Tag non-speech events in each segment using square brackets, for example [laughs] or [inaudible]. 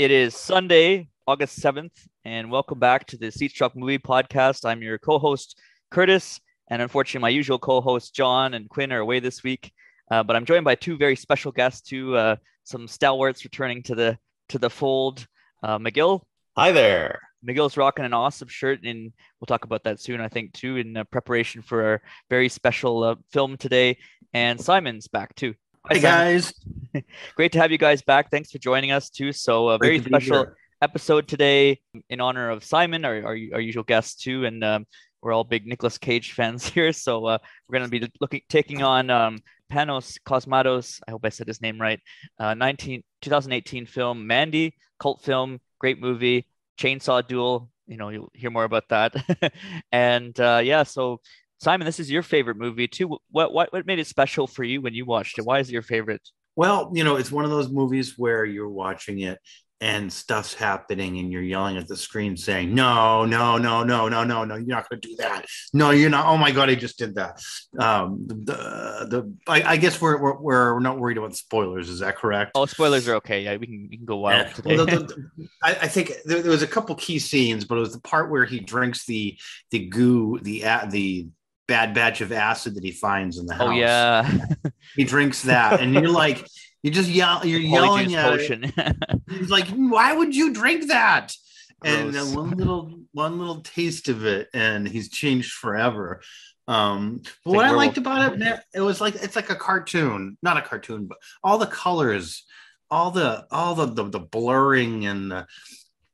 It is Sunday, August 7th, and welcome back to the Seat Struck Movie Podcast. I'm your co host, Curtis, and unfortunately, my usual co hosts, John and Quinn, are away this week. Uh, but I'm joined by two very special guests, two uh, some stalwarts returning to the to the fold. Uh, Magill. Hi there. Magill's rocking an awesome shirt, and we'll talk about that soon, I think, too, in uh, preparation for our very special uh, film today. And Simon's back too. Hi, hey guys. [laughs] Great to have you guys back. Thanks for joining us too. So a very special episode today in honor of Simon, our, our, our usual guest too, and um, we're all big Nicolas Cage [laughs] fans here. So uh, we're going to be looking taking on um, Panos Cosmatos. I hope I said his name right. Uh, 19, 2018 film Mandy, cult film, great movie. Chainsaw Duel. You know, you'll hear more about that. [laughs] and uh, yeah, so Simon, this is your favorite movie too. What what what made it special for you when you watched it? Why is it your favorite? Well, you know, it's one of those movies where you're watching it and stuff's happening and you're yelling at the screen saying no no no no no no no you're not going to do that no you're not oh my god i just did that um the the i, I guess we're, we're, we're not worried about spoilers is that correct oh spoilers are okay yeah we can we can go wild yeah. today. Well, the, [laughs] the, I, I, think there, there was a couple key scenes but it was the part where he drinks the the goo the the bad batch of acid that he finds in the oh, house oh yeah [laughs] he drinks that and you're like you just yell. [laughs] You're yelling at potion. [laughs] He's like, why would you drink that? Gross. And one little one little taste of it, and he's changed forever. Um, but what I liked about it, it was like it's like a cartoon, not a cartoon, but all the colors, all the all the the, the blurring and the,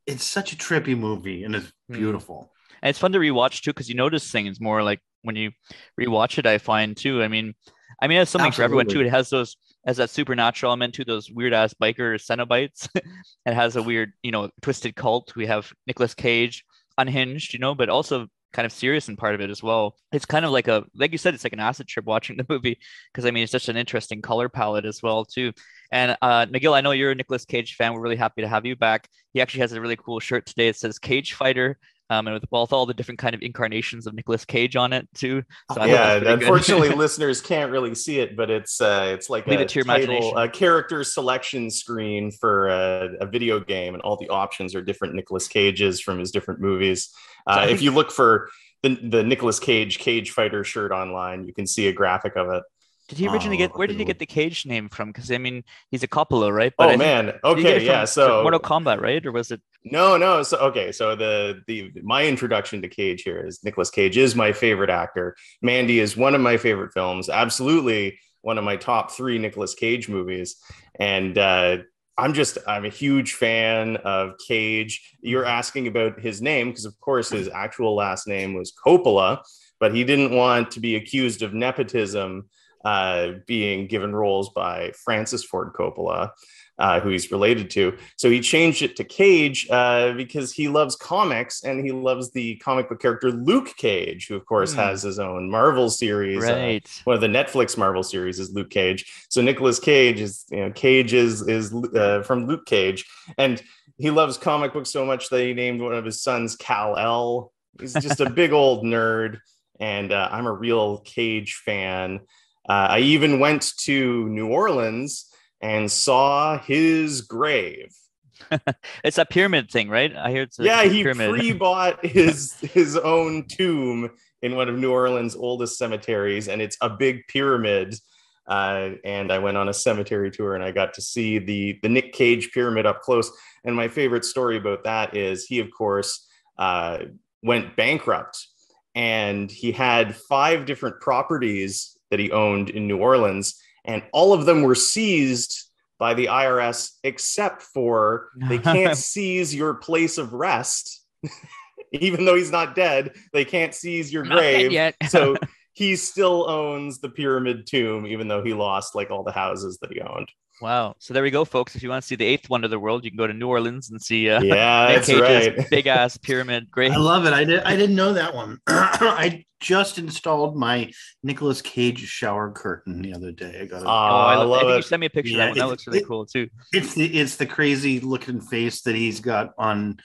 it's such a trippy movie, and it's hmm. beautiful. And it's fun to rewatch too, because you notice things more like when you rewatch it. I find too. I mean, I mean, it's something Absolutely. for everyone too. It has those has that supernatural element to those weird ass biker Cenobites. [laughs] it has a weird, you know, twisted cult. We have Nicolas Cage, unhinged, you know, but also kind of serious in part of it as well. It's kind of like a, like you said, it's like an acid trip watching the movie because I mean, it's such an interesting color palette as well too. And uh, Magill, I know you're a Nicolas Cage fan. We're really happy to have you back. He actually has a really cool shirt today. It says Cage Fighter um, and with, with all the different kind of incarnations of Nicolas Cage on it too. So yeah, unfortunately, [laughs] listeners can't really see it, but it's uh, it's like Leave a, it to your title, a character selection screen for a, a, video game, and all the options are different Nicolas Cages from his different movies. Uh, so if you look for the the Nicolas Cage Cage Fighter shirt online, you can see a graphic of it. Did he originally get? Where did he get the cage name from? Because I mean, he's a Coppola, right? But oh man, okay, yeah. So Mortal Kombat, right? Or was it? No, no. So okay, so the the my introduction to Cage here is Nicholas Cage is my favorite actor. Mandy is one of my favorite films. Absolutely one of my top three Nicholas Cage movies, and uh, I'm just I'm a huge fan of Cage. You're asking about his name because of course his actual last name was Coppola, but he didn't want to be accused of nepotism uh, being given roles by Francis Ford Coppola, uh, who he's related to. So he changed it to Cage uh, because he loves comics and he loves the comic book character Luke Cage, who of course mm. has his own Marvel series. Uh, right. one of the Netflix Marvel series is Luke Cage. So Nicholas Cage is, you know, Cage is is uh, from Luke Cage, and he loves comic books so much that he named one of his sons Kal-El. He's just a [laughs] big old nerd, and uh, I'm a real Cage fan. Uh, I even went to New Orleans and saw his grave. [laughs] it's a pyramid thing, right? I hear it's yeah. he pyramid. [laughs] pre-bought his his own tomb in one of New Orleans' oldest cemeteries, and it's a big pyramid. Uh, and I went on a cemetery tour, and I got to see the the Nick Cage pyramid up close. And my favorite story about that is he, of course, uh, went bankrupt, and he had five different properties that he owned in New Orleans, and all of them were seized by the IRS except for they can't [laughs] seize your place of rest. [laughs] Even though he's not dead, they can't seize your not grave. Yet. [laughs] so he still owns the pyramid tomb, even though he lost like all the houses that he owned. Wow. So there we go, folks. If you want to see the eighth wonder of the world, you can go to New Orleans and see uh, [laughs] yeah, that's right. [laughs] big ass pyramid. Great. I love it. I did I didn't know that one. [clears throat] I just installed my Nicolas Cage shower curtain the other day. I got it. Oh, I, love, I think it. you sent me a picture yeah, of that one. That looks really it, cool too. It's the it's the crazy looking face that he's got on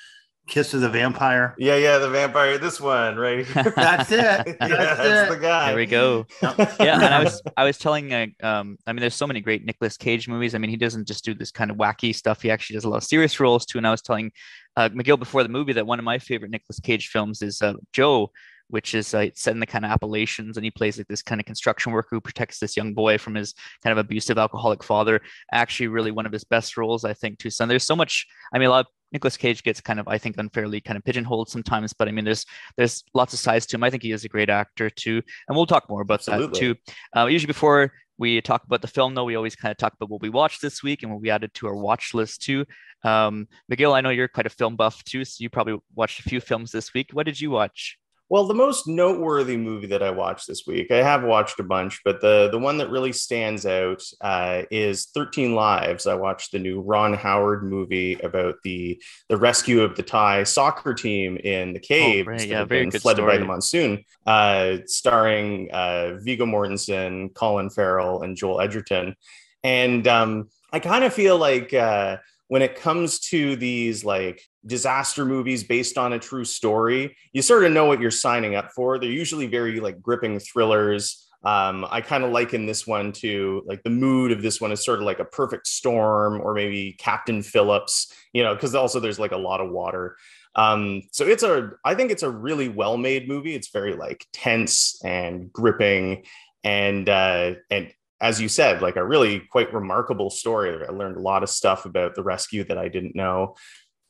Kiss of the Vampire. Yeah, yeah, the vampire. This one, right? [laughs] that's it. [laughs] That's, yeah, that's it. the guy. There we go. yeah, and I was I was telling uh, um I mean there's so many great Nicolas Cage movies. I mean he doesn't just do this kind of wacky stuff. He actually does a lot of serious roles too. And I was telling uh, Magill before the movie that one of my favorite Nicolas Cage films is uh, Joe, which is uh, set in the kind of Appalachians, and he plays like this kind of construction worker who protects this young boy from his kind of abusive alcoholic father. Actually, really one of his best roles, I think, too. So there's so much. I mean, a lot of Nicolas Cage gets kind of, I think, unfairly kind of pigeonholed sometimes, but I mean, there's there's lots of sides to him. I think he is a great actor too, and we'll talk more about Absolutely. that too. Uh, usually, before we talk about the film, though, we always kind of talk about what we watched this week and what we added to our watch list too. Um, Magill, I know you're quite a film buff too, so you probably watched a few films this week. What did you watch? Well, the most noteworthy movie that I watched this week, I have watched a bunch, but the the one that really stands out uh, is Thirteen Lives. I watched the new Ron Howard movie about the the rescue of the Thai soccer team in the cave, oh, right. yeah, very good flooded story. by the monsoon, uh, starring uh, Viggo Mortensen, Colin Farrell, and Joel Edgerton. And um, I kind of feel like uh, when it comes to these like disaster movies based on a true story, you sort of know what you're signing up for. They're usually very like gripping thrillers. Um, I kind of liken this one to like the mood of this one is sort of like a perfect storm or maybe Captain Phillips, you know, because also there's like a lot of water. Um, so it's a, I think it's a really well made movie. It's very like tense and gripping and, uh, and as you said, like a really quite remarkable story. I learned a lot of stuff about the rescue that I didn't know.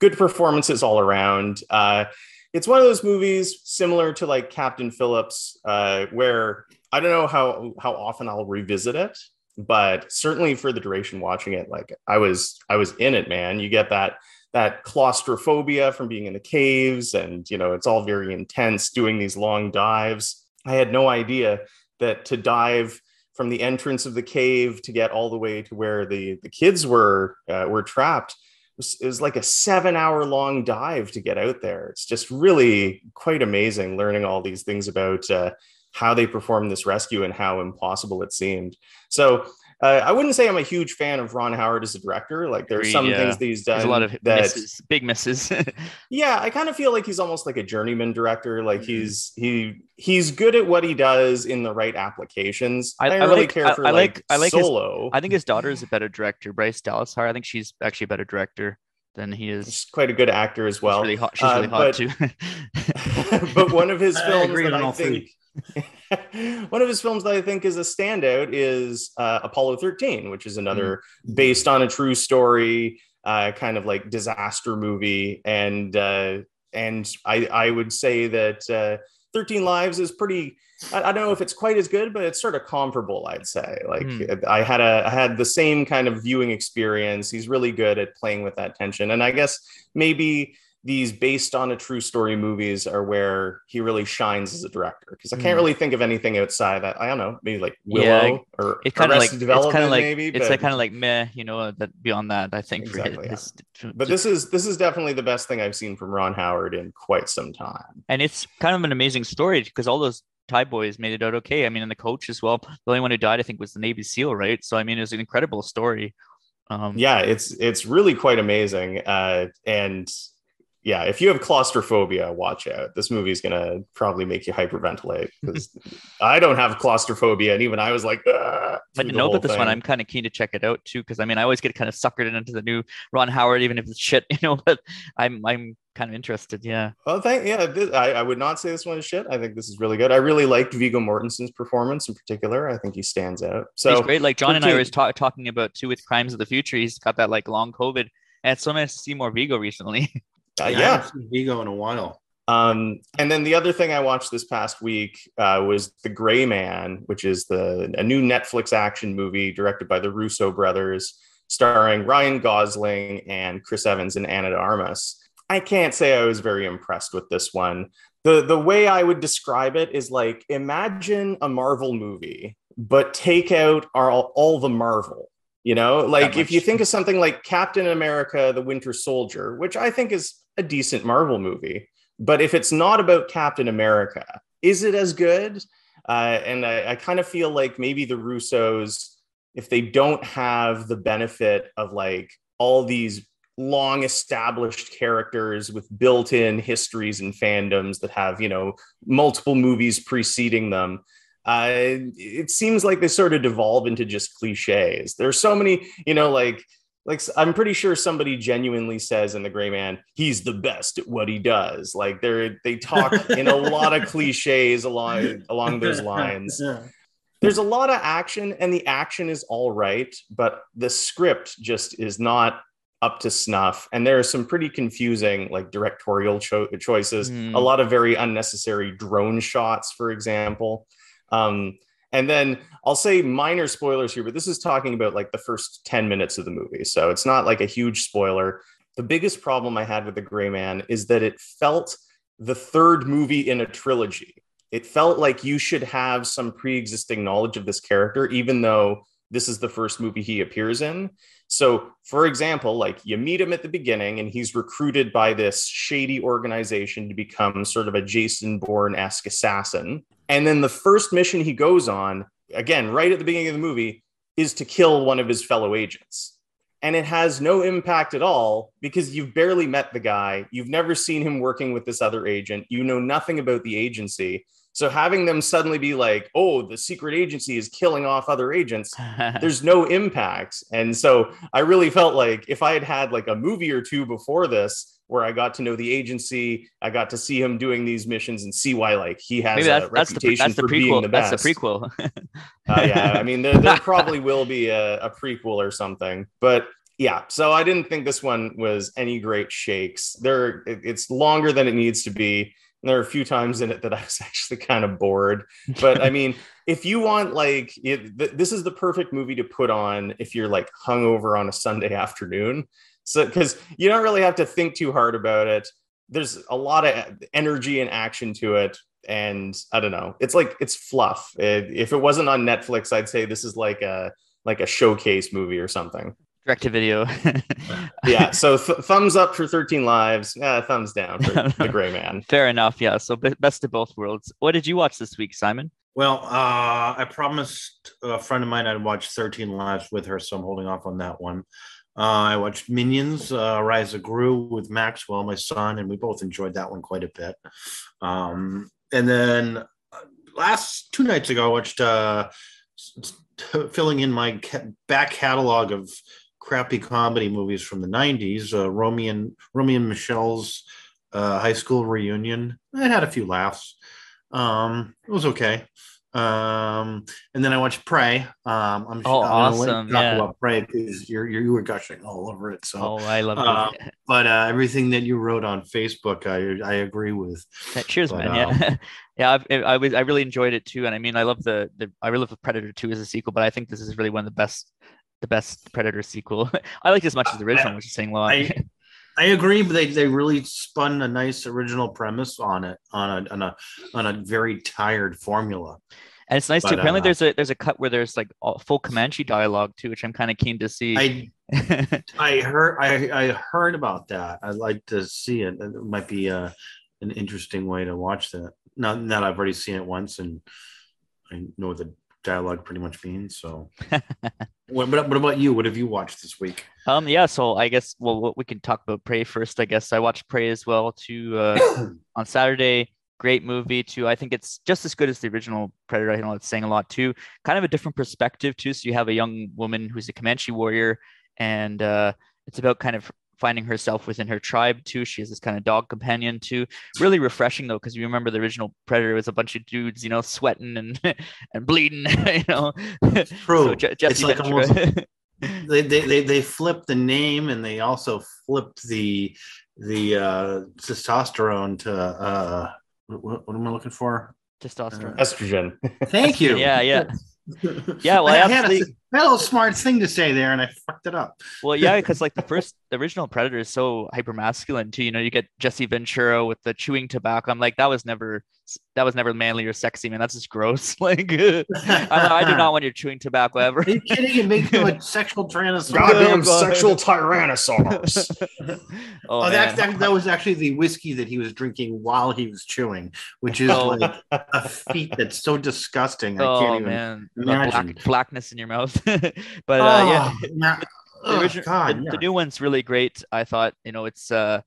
Good performances all around. Uh, it's one of those movies similar to like Captain Phillips, uh, where I don't know how how often I'll revisit it, but certainly for the duration watching it, like I was I was in it, man. You get that that claustrophobia from being in the caves, and you know it's all very intense. Doing these long dives, I had no idea that to dive from the entrance of the cave to get all the way to where the the kids were uh, were trapped. It was, it was, like a seven hour long dive to get out there. It's just really quite amazing learning all these things about uh, how they performed this rescue and how impossible it seemed. So uh, I wouldn't say I'm a huge fan of Ron Howard as a director. Like there's some yeah. things that he's done. There's a lot of that, misses, big misses. [laughs] yeah, I kind of feel like he's almost like a journeyman director. Like mm-hmm. he's he he's good at what he does in the right applications. I, I, I really like, care for I, like, I like solo. His, I think his daughter is a better director, Bryce Dallas Howard. I think she's actually a better director than he is. She's quite a good actor as well. She's really hot. She's really uh, hot but, too. [laughs] [laughs] but one of his films that I think. [laughs] One of his films that I think is a standout is uh, Apollo 13, which is another mm-hmm. based on a true story, uh, kind of like disaster movie. And uh, and I, I would say that uh, 13 Lives is pretty. I, I, don't know if it's quite as good, but it's sort of comparable. I'd say. Like mm. I had a I had the same kind of viewing experience. He's really good at playing with that tension, and I guess maybe these based on a true story movies are where he really shines as a director. Because I can't mm. really think of anything outside that I don't know maybe like Willow yeah, or it's kind of like Development it's kind of like maybe it's like kind of like meh you know that beyond that I think exactly, his, yeah. but this is this is definitely the best thing I've seen from Ron Howard in quite some time. And it's kind of an amazing story because all those Thai boys made it out okay. I mean and the coach as well. The only one who died I think was the Navy SEAL right? So I mean it's an incredible story. Um, yeah it's it's really quite amazing uh, and yeah, if you have claustrophobia, watch out. This movie is gonna probably make you hyperventilate because [laughs] I don't have claustrophobia, and even I was like, ah, I know about this one. I'm kind of keen to check it out too because I mean, I always get kind of suckered into the new Ron Howard, even if it's shit, [laughs] you know. But I'm I'm kind of interested. Yeah. Well, thank yeah. This, I, I would not say this one is shit. I think this is really good. I really liked Viggo Mortensen's performance in particular. I think he stands out. So he's great. Like John and I were ta- talking about too with Crimes of the Future. He's got that like long COVID, and it's so nice to see more Viggo recently. [laughs] Uh, yeah, yeah. Viggo in a while. Um, and then the other thing I watched this past week uh, was The Gray Man, which is the a new Netflix action movie directed by the Russo brothers, starring Ryan Gosling and Chris Evans and Ana de Armas. I can't say I was very impressed with this one. The the way I would describe it is like imagine a Marvel movie, but take out all, all the Marvel. You know, like if you think of something like Captain America, the Winter Soldier, which I think is a decent Marvel movie. But if it's not about Captain America, is it as good? Uh, and I, I kind of feel like maybe the Russos, if they don't have the benefit of like all these long established characters with built-in histories and fandoms that have you know multiple movies preceding them uh, it seems like they sort of devolve into just cliches. There's so many you know like like i'm pretty sure somebody genuinely says in the gray man he's the best at what he does. Like they're they talk in a lot of cliches along along those [laughs] lines. yeah. there's a lot of action and the action is all right but the script just is not up to snuff. And there are some pretty confusing like directorial cho- choices. Mm. a lot of very unnecessary drone shots for example um, and then i'll say minor spoilers here but this is talking about like the first 10 minutes of the movie. So it's not like a huge spoiler. The biggest problem i had with the gray man is that it felt the third movie in a trilogy. It felt like you should have some pre-existing knowledge of this character even though this is the first movie he appears in so, for example, like you meet him at the beginning and he's recruited by this shady organization to become sort of a Jason Bourne esque assassin. And then the first mission he goes on, again, right at the beginning of the movie, is to kill one of his fellow agents. And it has no impact at all because you've barely met the guy. You've never seen him working with this other agent. You know nothing about the agency. So having them suddenly be like, oh, the secret agency is killing off other agents, [laughs] there's no impact. And so I really felt like if I had had like a movie or two before this where I got to know the agency, I got to see him doing these missions and see why like he has that's, a reputation that's the, for the being the best. That's the prequel. [laughs] uh, yeah, I mean there, there [laughs] probably will be a, a prequel or something, but yeah so i didn't think this one was any great shakes there it's longer than it needs to be there are a few times in it that I was [laughs] actually kind of bored. But I mean, if you want like it, th- this is the perfect movie to put on if you're like hungover on a Sunday [laughs] afternoon. So because you don't really have to think too hard about it. There's a lot of energy and action to it. And I don't know, it's like it's fluff. It, if it wasn't on Netflix, I'd say this is like a like a showcase movie or something direct to video. [laughs] yeah. So th- thumbs up for 13 lives. Yeah, thumbs down for [laughs] the gray man. Fair enough. Yeah. So b- best of both worlds. What did you watch this week, Simon? Well, uh, I promised a friend of mine I'd watch 13 lives with her, so I'm holding off on that one. Uh, I watched Minions, uh, Rise of Gru with Maxwell, my son, and we both enjoyed that one quite a bit. Um, and then uh, last two nights ago, I watched uh, filling in my back catalog of crappy comedy movies from the 90s uh, Romy and Romy and Michele's uh, high school reunion. I had a few laughs. Um, it was okay. Um, and then I watched Prey. Um, I'm oh awesome. talk yeah. about Prey because you're, you're, you were gushing all over it so. Oh I love uh, it. [laughs] but uh, everything that you wrote on Facebook I I agree with. Yeah, cheers but, man. yeah. Um, [laughs] yeah I, I was I really enjoyed it too. And I mean I love the the I really love Predator 2 as a sequel but I think this is really one of the best the best Predator sequel. [laughs] I liked as much as the original, which is saying a lot. I, I agree, but they, they really spun a nice original premise on it on a on a on a very tired formula. And it's nice but, too. Apparently, uh, there's a there's a cut where there's like full Comanche dialogue too, which I'm kind of keen to see. I [laughs] I heard I, I heard about that. I'd like to see it. It might be a, uh, an interesting way to watch that. Now that I've already seen it once and I know the dialogue pretty much means. So, [laughs] what, what about you? What have you watched this week? Um, yeah, so I guess well, we can talk about Prey first. I guess I watched Prey as well too uh, [coughs] on Saturday. Great movie too. I think it's just as good as the original Predator. I know it's saying a lot too. Kind of a different perspective too. So you have a young woman who's a Comanche warrior, and uh, it's about kind of finding herself within her tribe too. She has this kind of dog companion too. Really refreshing though, because you remember the original Predator was a bunch of dudes, you know, sweating and [laughs] and bleeding. [laughs] you know, [laughs] true. So Je- it's like almost, they, they they they flipped the name and they also flipped the the uh, testosterone to uh, what, what am I looking for? Testosterone, uh, estrogen. Thank you. yeah, yeah. yeah, well, I, I had, a, I had little smart thing to say there, and I fucked it up. Well, yeah, because like the first, the original Predator is so hyper masculine too. You know, you get Jesse Ventura with the chewing tobacco. I'm like, that was never that was never manly or sexy, man. That's just gross. [laughs] Like, [laughs] I, I, do not want your chewing tobacco ever. Are you kidding? It makes you [laughs] a sexual tyrannosaurus. Goddamn oh, sexual tyrannosaurus. oh, oh that, that, that was actually the whiskey that he was drinking while he was chewing, which is oh. like a feat that's so disgusting. I oh, can't even man. imagine. Black, blackness in your mouth. [laughs] but uh, yeah. the, original, God, the, yeah. the, new one's really great. I thought, you know, it's uh,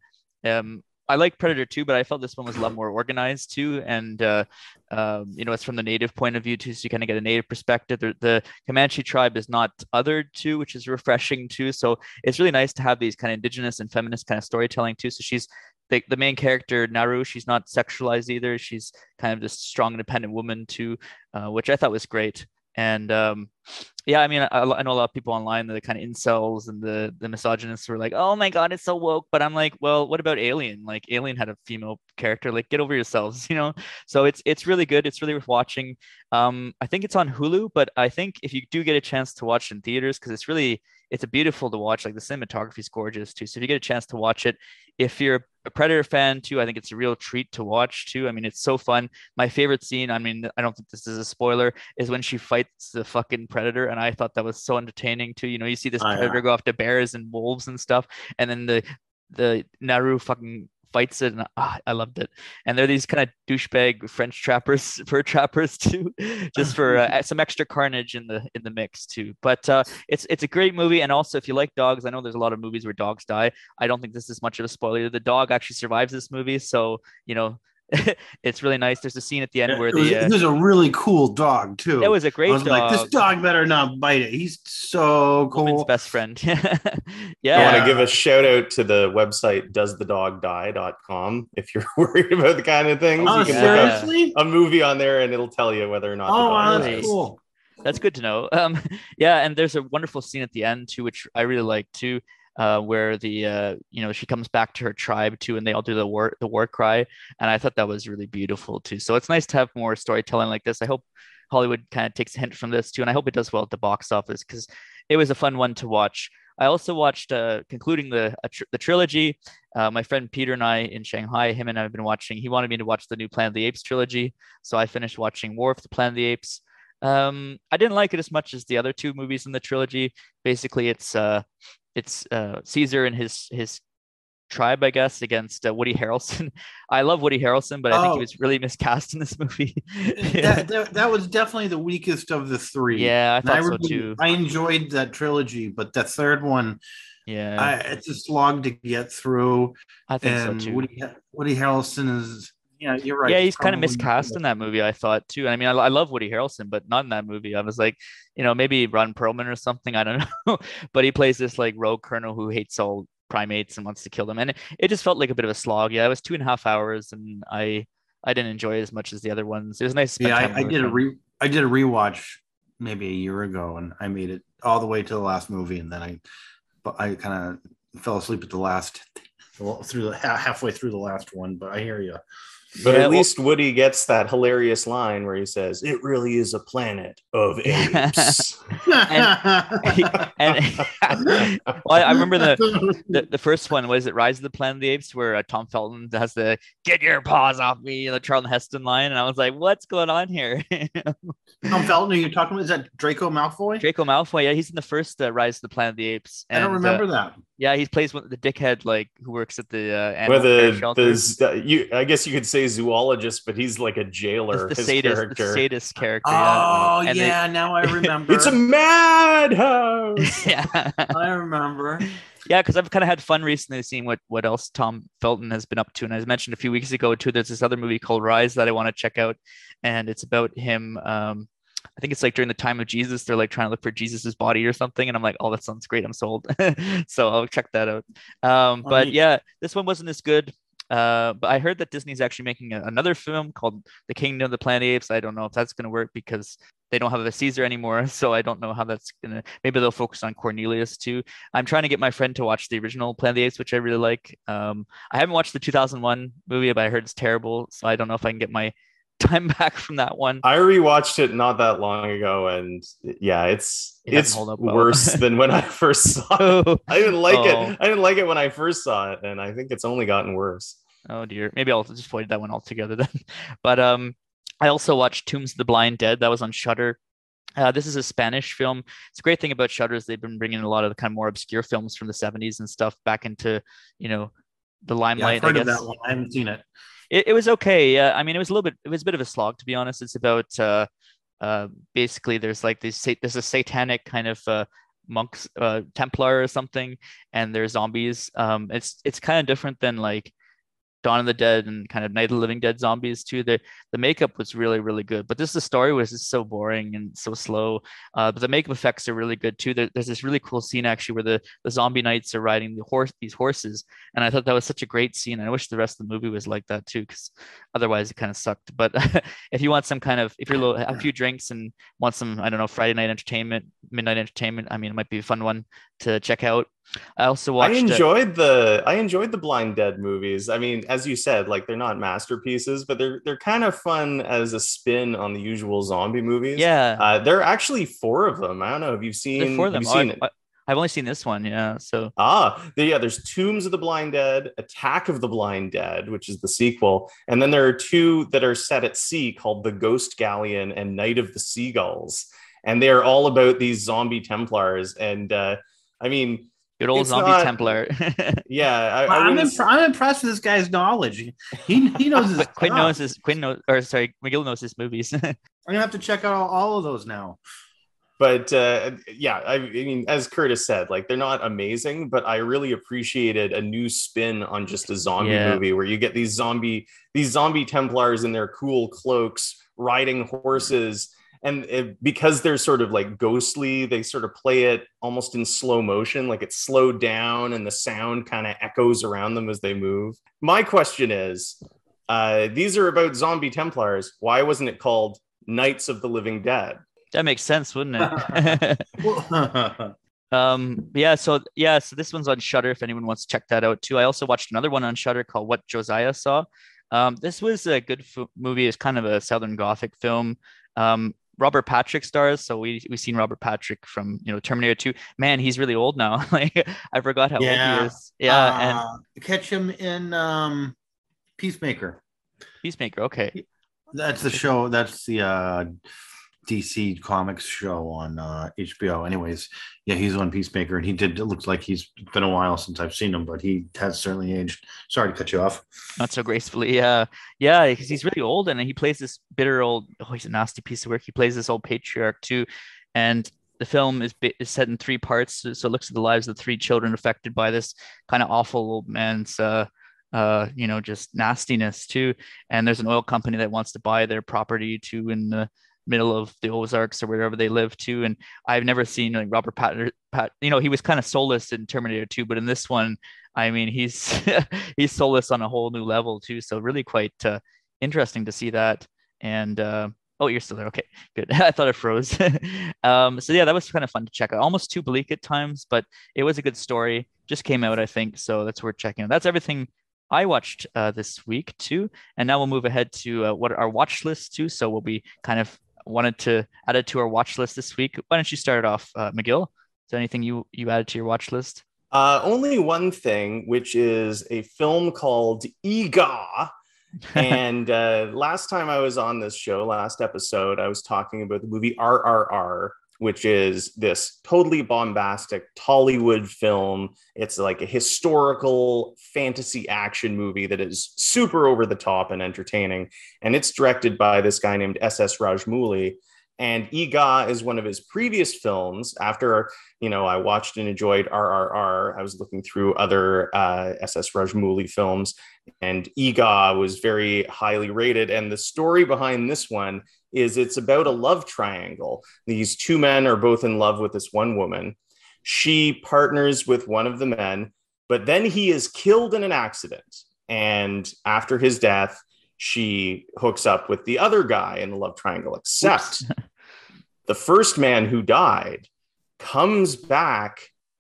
um, I like Predator too, but I felt this one was a lot more organized too, and uh, um, you know, it's from the native point of view too, so you kind of get a native perspective. The, the, Comanche tribe is not othered too, which is refreshing too. So it's really nice to have these kind of indigenous and feminist kind of storytelling too. So she's the, the main character Naru, she's not sexualized either. She's kind of this strong, independent woman too, uh, which I thought was great. And um, yeah, I mean, I, I, know a lot of people online, the kind of incels and the the misogynists were like, "Oh my god, it's so woke." But I'm like, well, what about Alien? Like, Alien had a female character. Like, get over yourselves, [laughs] you know. So it's it's really good. It's really worth watching. Um, I think it's on Hulu, but I think if you do get a chance to watch in theaters, because it's really it's a beautiful to watch. Like the cinematography is gorgeous too. So if you get a chance to watch it, if you're a Predator fan too, I think it's a real treat to watch too. I mean, it's so fun. My favorite scene, I mean, I don't think this is a spoiler, is when she fights the fucking Predator, and I thought that was so entertaining too. You know, you see this oh, Predator yeah. go after bears and wolves and stuff, and then the the Naru fucking fights it, and ah, I loved it. And they're these kind of douchebag French trappers, [laughs] fur trappers too, just for uh, [laughs] some extra carnage in the in the mix too. But uh, it's it's a great movie, and also if you like dogs, I know there's a lot of movies where dogs die. I don't think this is much of a spoiler. The dog actually survives this movie, so you know [laughs] it's really nice. There's a scene at the end where it was, the uh, it was a really cool dog too. It was a great was dog. Like, this dog better not bite it. He's so cool. Woman's best friend. [laughs] yeah. I want to give a shout out to the website doesthedogdie.com if you're [laughs] worried about the kind of things. Oh, you can seriously? a movie on there and it'll tell you whether or not. Oh, that's cool. That's good to know. Um, yeah, and there's a wonderful scene at the end too, which I really like too uh, where the uh, you know she comes back to her tribe too, and they all do the war the war cry, and I thought that was really beautiful too. So it's nice to have more storytelling like this. I hope Hollywood kind of takes a hint from this too, and I hope it does well at the box office because it was a fun one to watch. I also watched uh, concluding the tr- the trilogy. Uh, my friend Peter and I in Shanghai, him and I have been watching. He wanted me to watch the new Planet of the Apes trilogy, so I finished watching War of the Planet of the Apes. Um, I didn't like it as much as the other two movies in the trilogy. Basically, it's uh, it's uh, Caesar and his his tribe, I guess, against uh, Woody Harrelson. [laughs] I love Woody Harrelson, but I oh. think he oh. was really miscast in this [laughs] movie. that, that, that, was definitely the weakest of the three. Yeah, I thought I so really, too. I enjoyed that trilogy, but that third one, yeah, I, it's a slog to get through. I think and so too. Woody, Woody Harrelson is yeah, you're right. Yeah, he's kind of miscast in that movie. I thought too. I mean, I, I, love Woody Harrelson, but not in that movie. I was like, you know, maybe Ron Perlman or something. I don't [laughs] know. but he plays this like rogue colonel who hates all primates and wants to kill them, and it, it just felt like a bit of a slog. Yeah, it was two and a half hours, and I I didn't enjoy it as much as the other ones. It was nice. yeah, I, I did a re I did a rewatch maybe a year ago, and I made it all the way to the last movie, and then I but I kind of fell asleep at the last [laughs] through the halfway through the last one. But I hear you. But yeah, at least Woody gets that hilarious line where he says, "It really is a planet of apes." [laughs] [laughs] and, and [laughs] well, I remember the, the, the first one was it Rise of the Planet of the Apes, where uh, Tom Felton has the "Get your paws off me," the Charlton Heston line, and I was like, "What's going on here?" Tom Felton, are you talking about? Is that Draco Malfoy? Draco Malfoy, yeah, he's in the first uh, Rise of the Planet of the Apes. And, I don't remember uh, that. Yeah, he plays with the dickhead like who works at the uh, well, the, the you I guess you could say zoologist, but he's like a jailer. the sadist, character. the sadist character. Oh yeah, yeah they, now I [laughs] remember. it's a madhouse. [laughs] yeah, I remember. Yeah, because I've kind of had fun recently seeing what what else Tom Felton has been up to, and I mentioned a few weeks ago too. There's this other movie called Rise that I want to check out, and it's about him. Um, I think it's like during the time of Jesus, they're like trying to look for Jesus's body or something. And I'm like, oh, that sounds great. I'm sold. [laughs] so I'll check that out. Um, but yeah, this one wasn't as good. Uh, but I heard that Disney's actually making a, another film called The Kingdom of the Planet Apes. I don't know if that's going to work because they don't have a Caesar anymore. [laughs] So I don't know how that's going to, maybe they'll focus on Cornelius too. I'm trying to get my friend to watch the original Planet of the Apes, which I really like. Um, I haven't watched the 2001 movie, but I heard it's terrible. So I don't know if I can get my time [laughs] back from that one. I rewatched it not that long ago, and yeah, it's it it's well. worse than when I [laughs] first saw it. I didn't like oh. it. I didn't like it when I first saw it, and I think it's only gotten worse. Oh dear. Maybe I'll just avoid that one altogether then. [laughs] But um, I also watched Tombs of the Blind Dead. That was on Shudder. Uh, this is a Spanish film. It's a great thing about Shudder is they've been bringing a lot of the kind of more obscure films from the 70s and stuff back into, you know, the limelight. Yeah, I've heard I guess. of that one. I haven't seen it it, it was okay. Yeah, I mean, it was a little bit. It was a bit of a slog, to be honest. It's about uh, uh, basically there's like this. There's a satanic kind of uh, monks, uh, Templar or something, and they're zombies. Um, it's it's kind of different than like Dawn of the Dead and kind of Night of the Living Dead zombies too. The the makeup was really really good, but this the story was just so boring and so slow. Uh, but the makeup effects are really good too. There, there's this really cool scene actually where the the zombie knights are riding the horse these horses, and I thought that was such a great scene. I wish the rest of the movie was like that too, because otherwise it kind of sucked. But [laughs] if you want some kind of if you're low, a few drinks and want some I don't know Friday night entertainment, midnight entertainment, I mean it might be a fun one to check out. I also watched. I enjoyed it. the I enjoyed the Blind Dead movies. I mean, as you said, like they're not masterpieces, but they're they're kind of fun as a spin on the usual zombie movies. Yeah, uh, there are actually four of them. I don't know. if you've seen? Four of them. You seen oh, I, have only seen this one. Yeah. So ah, yeah. There's Tombs of the Blind Dead, Attack of the Blind Dead, which is the sequel, and then there are two that are set at sea called The Ghost Galleon and Night of the Seagulls, and they are all about these zombie Templars. And uh, I mean Good old it's zombie not, Templar. [laughs] yeah, I, am imp- I'm impressed with this guy's knowledge. He he knows his [laughs] Quinn stuff. knows his Quinn knows or sorry, Magill knows his movies. [laughs] I'm gonna have to check out all, all of those now. But uh, yeah, I, I mean, as Curtis said, like they're not amazing, but I really appreciated a new spin on just a zombie yeah. movie where you get these zombie these zombie Templars in their cool cloaks riding horses and it, because they're sort of like ghostly they sort of play it almost in slow motion like it's slowed down and the sound kind of echoes around them as they move. My question is uh, these are about zombie templars. Why wasn't it called knights of the living dead? That makes sense wouldn't it? [laughs] Um yeah so yeah so this one's on Shudder if anyone wants to check that out too. I also watched another one on Shudder called what josiah saw. Um, this was a good f- movie. It's kind of a Southern Gothic film. Um, Robert Patrick stars. So we we've seen Robert Patrick from you know Terminator 2. Man, he's really old now. [laughs] like I forgot how yeah. old he is. Yeah, uh, and catch him in um, Peacemaker. Peacemaker. Okay. That's the show. That's the uh, DC Comics show on uh, HBO. Anyways, yeah, he's on Peacemaker, and he did. It looks like he's been a while since I've seen him, but he has certainly aged. Sorry to cut you off. Not so gracefully. Yeah, yeah, because he's really old, and he plays this bitter old. Oh, he's a nasty piece of work. He plays this old patriarch too, and the film is, is set in three parts. So, so it looks at the lives of the three children affected by this kind of awful old man's. Uh, uh, you know, just nastiness too. And there's an oil company that wants to buy their property too in the middle of the Ozarks or wherever they live too. And I've never seen like Robert Pat, Pat you know, he was kind of soulless in Terminator 2, but in this one, I mean, he's [laughs] he's soulless on a whole new level too. So really quite uh, interesting to see that. And uh, oh, you're still there. Okay, good. [laughs] I thought it froze. [laughs] um, so yeah, that was kind of fun to check out. Almost too bleak at times, but it was a good story. Just came out, I think. So that's worth checking out. That's everything I watched uh, this week too. And now we'll move ahead to uh, what our watch list too. So we'll be kind of wanted to add it to our watch list this week. Why don't you start it off, uh, Magill? Is there anything you you added to your watch list? Uh, only one thing, which is a film called Eega. [laughs] and uh, last time I was on this show, last episode, I was talking about the movie RRR, which is this totally bombastic Tollywood film. It's like a historical fantasy action movie that is super over the top and entertaining. And it's directed by this guy named S.S. Rajamouli. And Eega is one of his previous films. After you know, I watched and enjoyed RRR. I was looking through other uh, SS Rajamouli films, and Eega was very highly rated. And the story behind this one is it's about a love triangle. These two men are both in love with this one woman. She partners with one of the men, but then he is killed in an accident. And after his death, she hooks up with the other guy in the love triangle, except [laughs] the first man who died comes back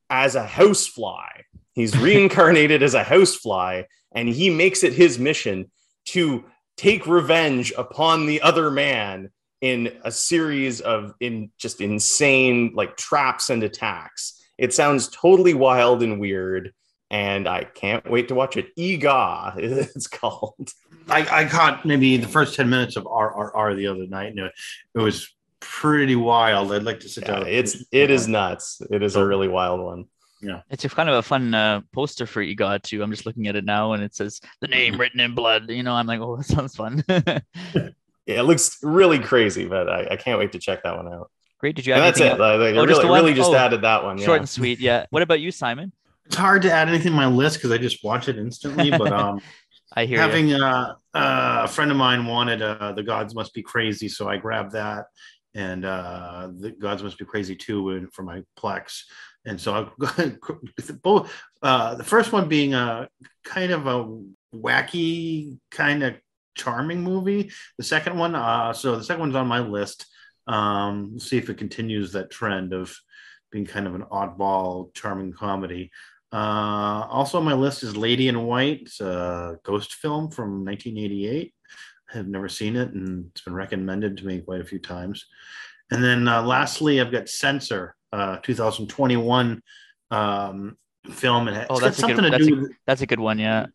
as a housefly. He's [laughs] reincarnated as a housefly, and he makes it his mission to take revenge upon the other man in a series of in just insane like traps and attacks. It sounds totally wild and weird, and I can't wait to watch it. Eega, [laughs] it's called. I, I caught maybe the first 10 minutes of RRR the other night, and it, it was pretty wild. I'd like to sit yeah, down. It's it is nuts. It is a really wild one. Yeah, it's a kind of a fun uh, poster for Eega too. I'm just looking at it now, and it says the name mm-hmm. written in blood. You know, I'm like, oh, that sounds fun. [laughs] [laughs] yeah, it looks really crazy, but I, I, can't wait to check that one out. Great. Did you? Add that's it. Like, like, oh, really, just really just oh, added that one. Yeah. Short and sweet. Yeah. What about you, Simon? It's hard to add anything on my list because I just watch it instantly. But [laughs] um, I hear having uh, uh, a friend of mine wanted uh, the Gods Must Be Crazy, so I grabbed that, and uh, the Gods Must Be Crazy too for my Plex. And so I both uh, the first one being a kind of a wacky, kind of charming movie. The second one, uh, so the second one's on my list. Um, we'll see if it continues that trend of being kind of an oddball, charming comedy. Uh, also on my list is Lady in White. It's a ghost film from 1988. I have never seen it, and it's been recommended to me quite a few times. And then uh, lastly, I've got Censor, uh, 2021 um, film. And oh, that's something good, to that's do. A. That's a good one. Yeah.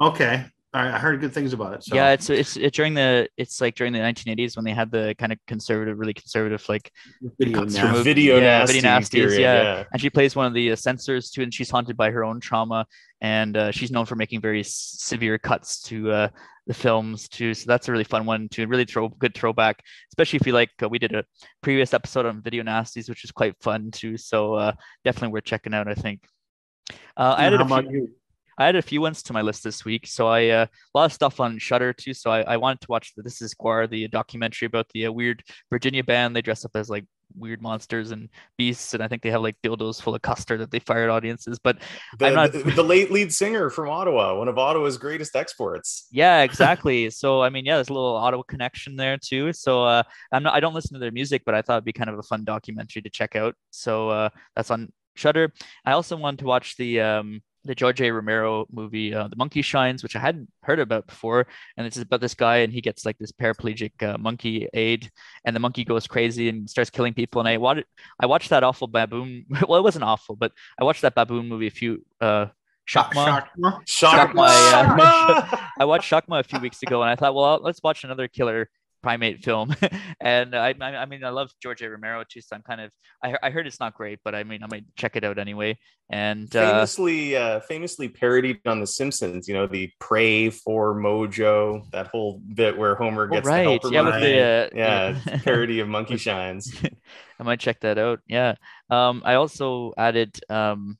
Okay. I heard good things about it. So. Yeah, it's it's it, during the it's like during the 1980s when they had the kind of conservative, really conservative like video, na- video, yeah, nasty video nasties, period, yeah. yeah. And she plays one of the uh, censors too, and she's haunted by her own trauma, and uh, she's known for making very severe cuts to uh, the films too. So that's a really fun one to really throw good throwback, especially if you like. Uh, we did a previous episode on video nasties, which is quite fun too. So uh, definitely worth checking out. I think. Uh, I added a few, I had a few ones to my list this week. So I uh, a lot of stuff on Shutter too. So I, I wanted to watch the This Is Gwar, the documentary about the uh, weird Virginia band. They dress up as like weird monsters and beasts, and I think they have like dildos full of custard that they fired audiences. But the, I'm not the, the late lead singer from Ottawa, one of Ottawa's greatest exports. Yeah, exactly. so I mean, yeah, there's a little Ottawa connection there too. So uh, I'm not I don't listen to their music, but I thought it'd be kind of a fun documentary to check out. So uh, that's on Shudder. I also wanted to watch the um, the George A. Romero movie, uh, The Monkey Shines, which I hadn't heard about before. And it's about this guy, and he gets like this paraplegic uh, monkey aid, and the monkey goes crazy and starts killing people. And I watched, I watched that awful baboon. [laughs] well, it wasn't awful, but I watched that baboon movie a few. Uh, Shakma. Shakma. Shakma. Shakma, yeah. [laughs] I watched Shakma a few weeks ago, and I thought, well, let's watch another killer primate film. [laughs] And I, I mean i love george a. Romero too so i'm kind of I, I heard it's not great but i mean i might check it out anyway. And uh, famously uh, uh famously parodied on the simpsons you know the pray for mojo that whole bit where homer oh, gets oh, right. the yeah, with the, uh, yeah. Parody of [laughs] monkey shines. I might check that out. Yeah. Um i also added um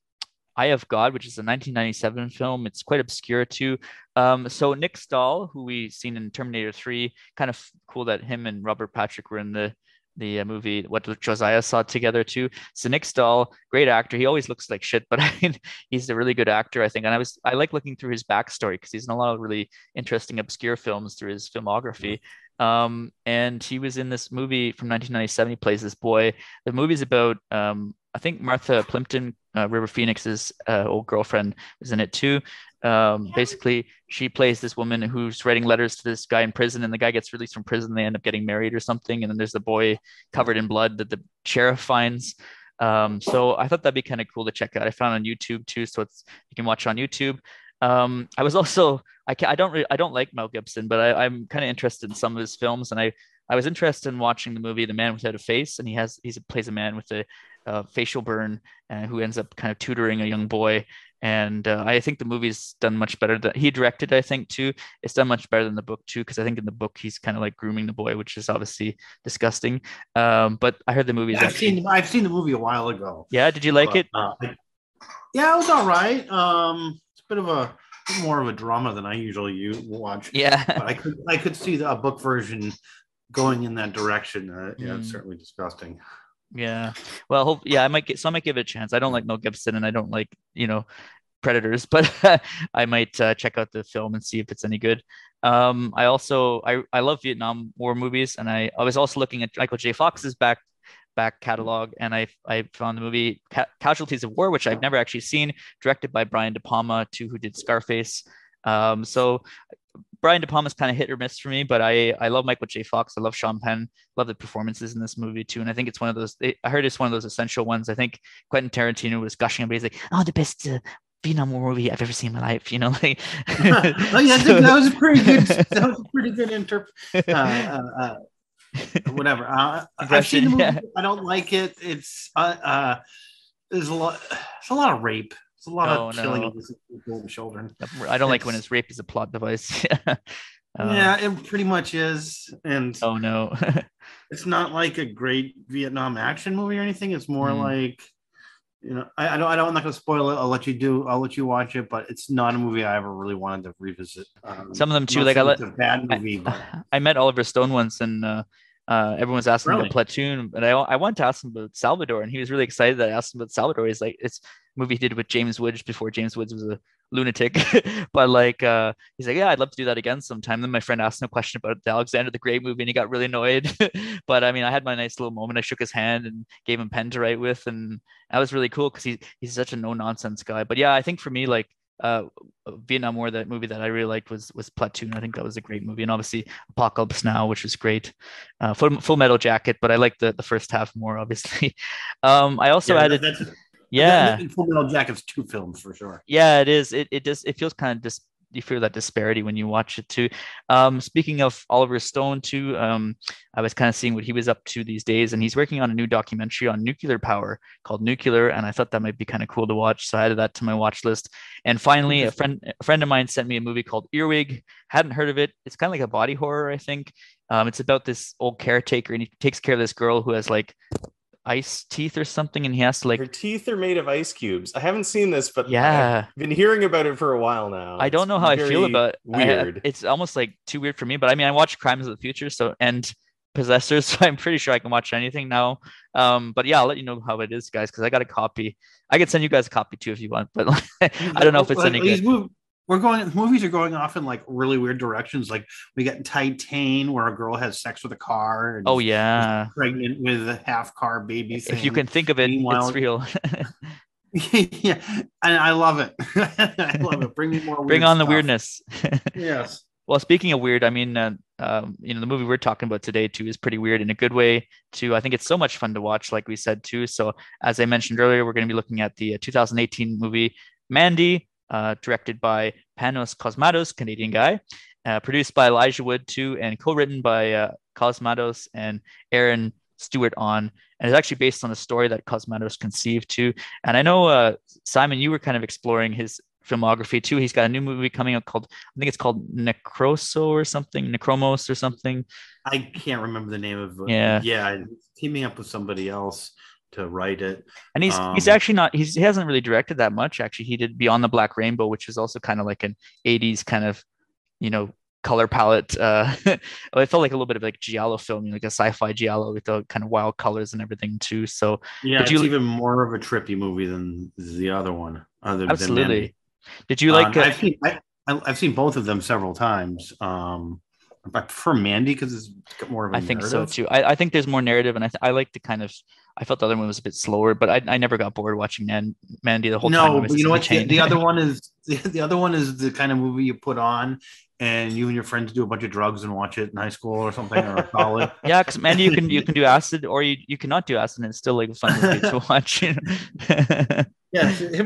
Eye of God, which is a 1997 film. It's quite obscure too. Um, so Nick Stahl, who we seen in Terminator 3, kind of cool that him and Robert Patrick were in the the uh, movie what Josiah saw together too. So Nick Stahl, great actor. He always looks like shit, but [laughs] I mean, he's a really good actor, I think. And I was I like looking through his backstory because he's in a lot of really interesting obscure films through his filmography. Um, and he was in this movie from 1997. He plays this boy. The movie's about um, I think Martha Plimpton, uh, River Phoenix's uh, old girlfriend, is in it too. Um, basically, she plays this woman who's writing letters to this guy in prison, and the guy gets released from prison. They end up getting married or something, and then there's the boy covered in blood that the sheriff finds. Um, so I thought that'd be kind of cool to check out. I found on YouTube too, so it's you can watch on YouTube. Um, I was [laughs] also I can, I don't re- I don't like Mel Gibson, but I, I'm kind of interested in some of his films, and I I was interested in watching the movie The Man Without a Face, and he has he plays a man with a uh, facial burn, uh, who ends up kind of tutoring a young boy. And uh, I think the movie's done much better. That he directed, I think, too. It's done much better than the book too, because I think in the book he's kind of like grooming the boy, which is obviously disgusting. Um, but I heard the movie. Yeah, I've actually... seen I've seen the movie a while ago. Yeah, did you like but, it? Uh, yeah, it was all right. Um, it's a bit of a more of a drama than I usually watch. Yeah, but I could I could see the book version going in that direction. Uh, yeah, mm. it's certainly disgusting. Yeah. Well, hope, yeah, I might get so I might give it a chance. I don't like Mel Gibson and I don't like, you know, predators, [laughs] but I might uh, check out the film and see if it's any good. Um, I also I, I love Vietnam War movies and I, I was also looking at Michael J. Fox's back back catalog and I I found the movie Ca- Casualties of War, which I've never actually seen, directed by Brian De Palma, too, who did Scarface. Um, so Brian De Palma's kind of hit or miss for me, but I I love Michael J. Fox. I love Sean Penn. Love the performances in this movie too, and I think it's one of those. I heard it's one of those essential ones. I think Quentin Tarantino was gushing about. He's like, "Oh, the best uh, Vietnam War movie I've ever seen in my life." You know, like. [laughs] oh yeah, [laughs] so, that was a pretty good. That was a pretty good interp. [laughs] Uh, uh, uh whatever. Uh, I've seen the movie. Yeah. I don't like it. It's uh, uh, there's a lot. There's a lot of rape a lot oh, of killing no. people and children. I don't it's, like when his rape is a plot device. [laughs] uh, yeah, it pretty much is. And oh no. [laughs] it's not like a great Vietnam action movie or anything. It's more mm. like you know, I, I don't, I don't, I'm not going to spoil it. I'll let you do, I'll let you watch it, but it's not a movie I ever really wanted to revisit. Um, Some of them too, like I let, a bad movie. I, [laughs] I, met Oliver Stone once, and uh, uh, everyone was asking really? about Platoon, and I, I wanted to ask him about Salvador, and he was really excited that I asked him about Salvador. He's like, it's movie he did with James Woods before James Woods was a lunatic. [laughs] but like uh he's like, Yeah, I'd love to do that again sometime. Then my friend asked him a question about the Alexander the Great movie and he got really annoyed. [laughs] but I mean I had my nice little moment. I shook his hand and gave him pen to write with and that was really cool because he, he's such a no nonsense guy. But yeah, I think for me like uh Vietnam War that movie that I really liked was was Platoon. I think that was a great movie, and obviously Apocalypse Now, which was great. Uh, Full, Full Metal Jacket, but I like the the first half more, obviously. [laughs] um, I also yeah, added. That's, yeah, Full Metal Jacket's two films for sure. Yeah, it is. It it just it feels kind of dis- you feel that disparity when you watch it too. Um, speaking of Oliver Stone too, um, I was kind of seeing what he was up to these days, and he's working on a new documentary on nuclear power called Nuclear, and I thought that might be kind of cool to watch, so I added that to my watch list. And finally, a friend a friend of mine sent me a movie called Earwig. Hadn't heard of it. It's kind of like a body horror, I think. Um, it's about this old caretaker, and he takes care of this girl who has like ice teeth or something, and he has to like her teeth are made of ice cubes. I haven't seen this, but yeah, I've been hearing about it for a while now. I don't know how I feel about it. Weird. I, it's almost like too weird for me, but I mean, I watch Crimes of the Future, so and Possessors, [laughs] so I'm pretty sure I can watch anything now. Um, but yeah, I'll let you know how it is, guys, because I got a copy. I could send you guys a copy too if you want, but [laughs] I don't know if it's any good we're going movies are going off in like really weird directions. Like we got Titane where a girl has sex with a car oh yeah. pregnant with a half car baby thing. if you can think of it Meanwhile, it's real. [laughs] [laughs] Yeah and i love it. [laughs] I love it. Bring me more bring on stuff. the weirdness. Yes. Well speaking of weird i mean uh, um, you know the movie we're talking about today too is pretty weird in a good way too. I think it's so much fun to watch like we said too. So as i mentioned earlier we're going to be looking at the uh, 2018 movie mandy uh, directed by Panos Cosmatos, Canadian guy, uh, produced by Elijah Wood too, and co-written by uh, Cosmatos and Aaron Stewart-Ahn, and it's actually based on a story that Cosmatos conceived too. And I know uh, Simon, you were kind of exploring his filmography too. He's got a new movie coming out called I think it's called Necroso or something, Necromos or something. I can't remember the name of it. Yeah, yeah, teaming up with somebody else to write it. And he's um, he's actually not he's he hasn't really directed that much. Actually, he did Beyond the Black Rainbow, which is also kind of like an '80s kind of you know color palette. Uh, [laughs] it felt like a little bit of like giallo film, like a sci-fi giallo with the kind of wild colors and everything too. So yeah, it's you, even more of a trippy movie than the other one. Other absolutely. Did you like? Um, uh, I've, seen, I, have seen both of them several times. Um, I prefer Mandy because it's more of a I think so too. I, I think there's more narrative, and I, th- I like to kind of. I felt the other one was a bit slower, but I, I never got bored watching Man- Mandy the whole no, time. No, you know what? The, the, other one [laughs] is the, [laughs] the other one is the kind of movie you put on and you and your friends do a bunch of drugs and watch it in high school or something or [laughs] college. yeah, because Mandy, you can you can do acid or you, you cannot do acid and it's still like a fun movie to watch. yeah,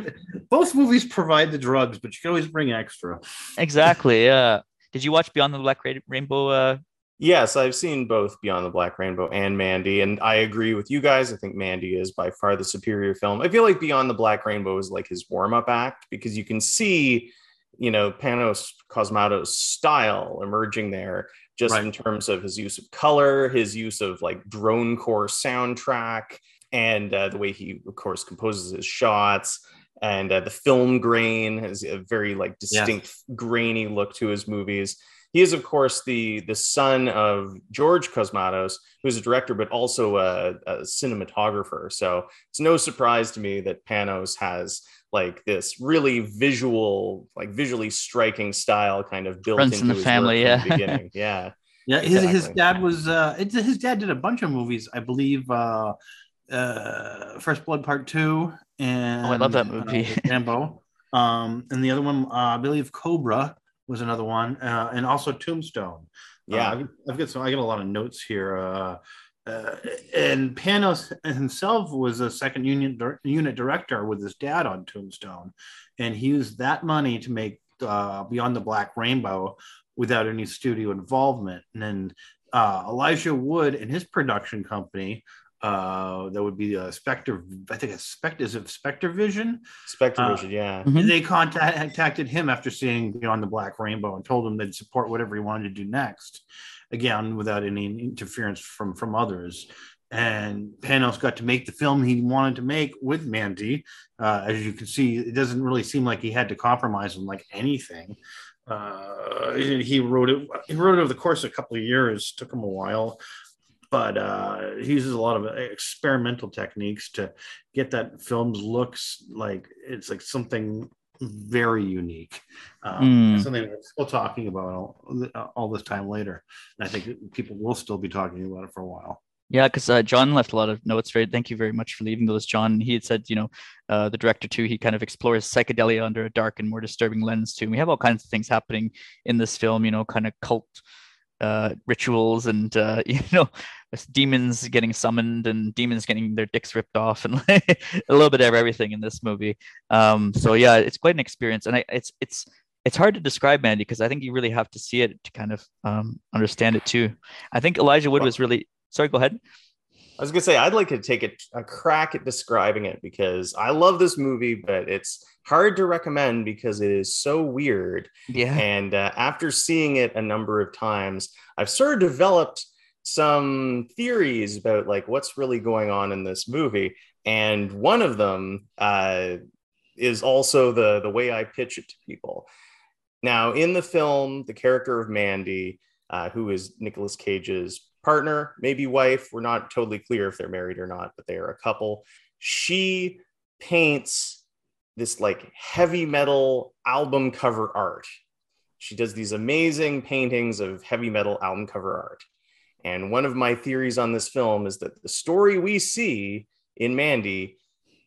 both movies provide the drugs, but you can always bring extra. Exactly. Yeah. Did you watch Beyond the Black Rainbow? Uh... Yes, I've seen both Beyond the Black Rainbow and Mandy, and I agree with you guys. I think Mandy is by far the superior film. I feel like Beyond the Black Rainbow is like his warm up act because you can see, you know, Panos Cosmatos' style emerging there just right. in terms of his use of color, his use of like drone core soundtrack, and uh, the way he, of course, composes his shots and uh, the film grain has a very like distinct yeah. grainy look to his movies he is of course the the son of george cosmatos who's a director but also a, a, cinematographer. So it's no surprise to me that panos has like this really visual like visually striking style kind of built Runs into in the family yeah the beginning. [laughs] Yeah yeah his, exactly. his dad was uh his dad did a bunch of movies i believe uh uh first blood part two and oh, I love that movie, uh, [laughs] Rambo. Um, and the other one, uh, I believe Cobra was another one, uh, and also Tombstone. Uh, yeah, I've, I've, got some. I got a lot of notes here. Uh, uh, and Panos himself was a second unit unit director with his dad on Tombstone, and he used that money to make uh, Beyond the Black Rainbow without any studio involvement. And then uh, Elijah Wood and his production company uh, that would be a Spectre. I think a Spectre is it Spectre Vision? Spectre Vision, uh, yeah. Mm-hmm. They contacted him after seeing Beyond the Black Rainbow and told him they'd support whatever he wanted to do next. again without any interference from from others and Panos got to make the film he wanted to make with Mandy. Uh, as you can see, it doesn't really seem like he had to compromise on like anything. Uh, he wrote it. He wrote it over the course of a couple of years. Took him a while, but uh, he uses a lot of experimental techniques to get that film's looks like it's like something very unique. Um, mm. Something we're still talking about all, all this time later. And I think people will still be talking about it for a while. Yeah, because uh, John left a lot of notes. Very, thank you very much for leaving those, John. He had said, you know, uh, the director too. He kind of explores psychedelia under a dark and more disturbing lens too. And we have all kinds of things happening in this film. You know, kind of cult uh, rituals and uh, [laughs] you know, demons getting summoned and demons getting their dicks ripped off and [laughs] a little bit of everything in this movie. Um, so yeah, it's quite an experience, and I, it's it's it's hard to describe Mandy because I think you really have to see it to kind of um, understand it too. I think Elijah Wood was really sorry, go ahead. I was gonna say I'd like to take a, a, crack at describing it because I love this movie, but it's hard to recommend because it is so weird. Yeah. And uh, after seeing it a number of times, I've sort of developed some theories about like what's really going on in this movie, and one of them uh, is also the the way I pitch it to people. Now, in the film, the character of Mandy, uh, who is Nicolas Cage's partner, maybe wife. We're not totally clear if they're married or not, but they are a couple. She paints this like heavy metal album cover art. She does these amazing paintings of heavy metal album cover art. And one of my theories on this film is that the story we see in Mandy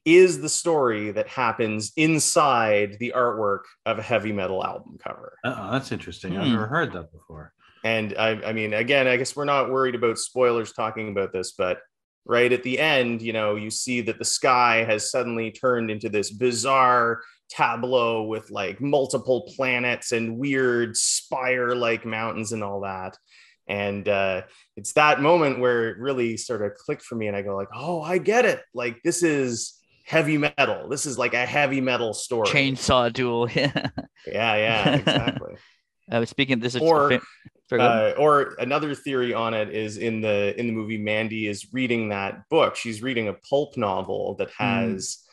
is the story that happens inside the artwork of a heavy metal album cover. Oh, that's interesting. Hmm. I've never heard that before. And I, I mean, again, I guess we're not worried about spoilers talking about this, but right at the end, you know, you see that the sky has suddenly turned into this bizarre tableau with like multiple planets and weird spire like mountains and all that. And uh, it's that moment where it really sort of clicked for me. And I go, like, oh, I get it. Like, this is heavy metal. This is like a heavy metal story. Chainsaw duel. [laughs] yeah, yeah, exactly. I was speaking. This is or, uh, or another theory on it is in the in the movie Mandy is reading that book. She's reading a pulp novel that hmm. has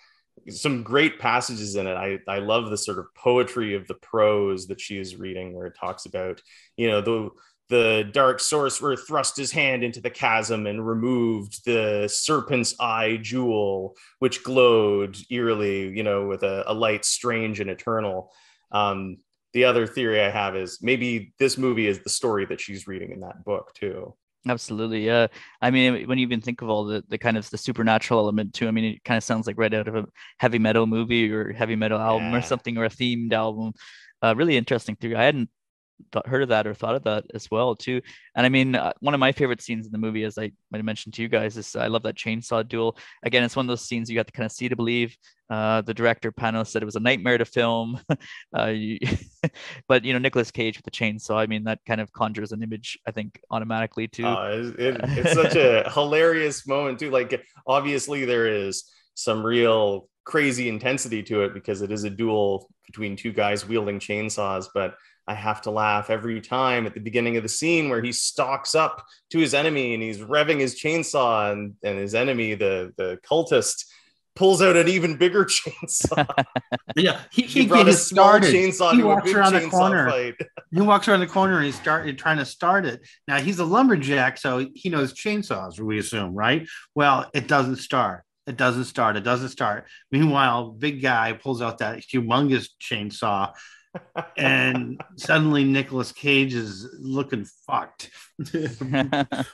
mm. some great passages in it. I I love the sort of poetry of the prose that she is reading, where it talks about you know the the dark sorcerer thrust his hand into the chasm and removed the serpent's eye jewel, which glowed eerily, you know, with a, a light strange and eternal. Um, the other theory I have is maybe this movie is the story that she's reading in that book too. Absolutely. Yeah. I mean, when you even think of all the, the kind of the supernatural element too, I mean, it kind of sounds like right out of a heavy metal movie or heavy metal album yeah. or something or a themed album. Uh, really interesting theory. I hadn't th- heard of that or thought of that as well too. And I mean, uh, one of my favorite scenes in the movie, as I might have mentioned to you guys, is I love that chainsaw duel. Again, it's one of those scenes you got to kind of see to believe. Uh, the director Panos said it was a nightmare to film, [laughs] uh, you, [laughs] but you know Nicolas Cage with the chainsaw. I mean, that kind of conjures an image, I think, automatically too. Uh, it, [laughs] it's such a hilarious moment too. Like, obviously, there is some real crazy intensity to it because it is a duel between two guys wielding chainsaws, but I have to laugh every time at the beginning of the scene where he stalks up to his enemy and he's revving his chainsaw and, and his enemy, the, the cultist, pulls out an even bigger [laughs] chainsaw. [laughs] yeah, he, he, he brought a small started. chainsaw he walks around the corner. Fight. he walks around the corner and he's started trying to start it. Now he's a lumberjack, so he knows chainsaws. We assume, right? Well, it doesn't start. It doesn't start. It doesn't start. Meanwhile, big guy pulls out that humongous chainsaw [laughs] and suddenly Nicolas Cage is looking fucked. [laughs] but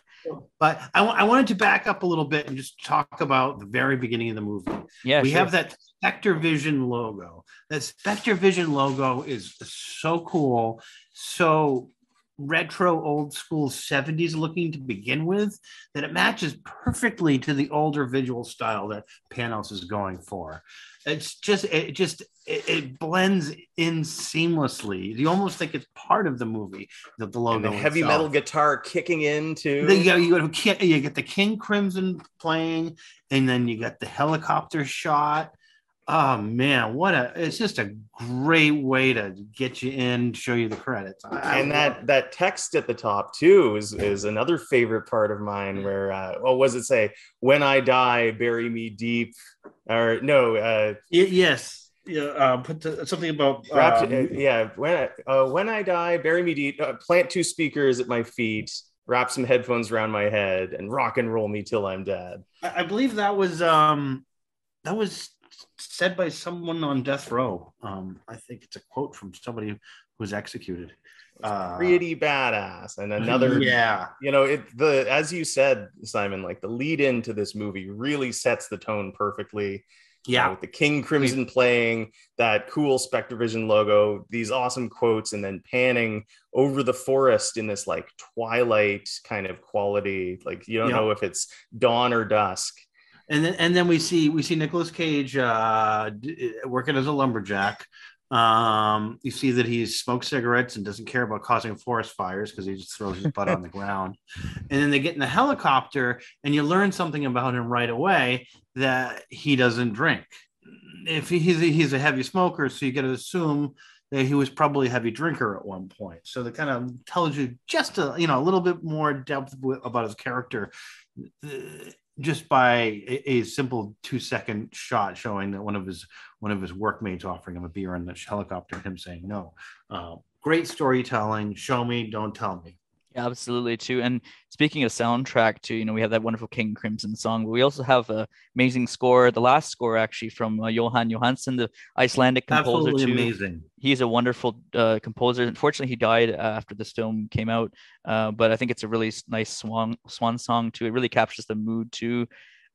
I, I, wanted to back up a little bit and just talk about the very beginning of the movie. Yeah, we sure. have that Spectre Vision logo. That Spectre Vision logo is so cool, so retro old school 70s looking to begin with that it matches perfectly to the older visual style that Panos is going for it's just it just it, it, blends in seamlessly. You almost think it's part of the movie. The, the logo, and the heavy itself. metal guitar kicking in too. You, you, you get the King Crimson playing, and then you got the helicopter shot. Oh man, what a it's just a great way to get you in, show you the credits. I, and that that text at the top too is is another favorite part of mine where uh what was it say? When I die, bury me deep or no, uh yes. Yeah, uh, put the, something about um, uh, yeah. When I, uh, when I die, bury me deep. Uh, plant two speakers at my feet wrap some headphones around my head and rock and roll me till I'm dead. I, I believe that was um that was said by someone on death row. Um, I think it's a quote from somebody who was executed. Uh, pretty badass. And another, yeah, you know, it the as you said, Simon, like the lead into this movie really sets the tone perfectly. Yeah, uh, with the King Crimson playing that cool Spectrevision logo, these awesome quotes, and then panning over the forest in this like twilight kind of quality. Like you don't know if it's dawn or dusk and then and then we see we see Nicolas Cage uh, working as a lumberjack. Um, you see that he smokes cigarettes and doesn't care about causing forest fires because he just throws his butt on the ground. And then they get in the helicopter, and you learn something about him right away that he doesn't drink. If he's a, he's a heavy smoker, so you got to assume that he was probably a heavy drinker at one point. So that kind of tells you just a you know a little bit more depth about his character just by a, a, simple two second shot showing that one of his one of his workmates offering him a beer in the helicopter him saying no. Uh, great storytelling. Show me don't tell me yeah, absolutely too. And speaking of soundtrack too, you know, we have that wonderful King Crimson song, but we also have a amazing score, the last score actually from uh, Jóhann Jóhannsson, the Icelandic composer absolutely too. amazing. He's a wonderful uh, composer. Unfortunately, he died after this film came out, uh, but I think it's a really nice swan swan song too. It really captures the mood too.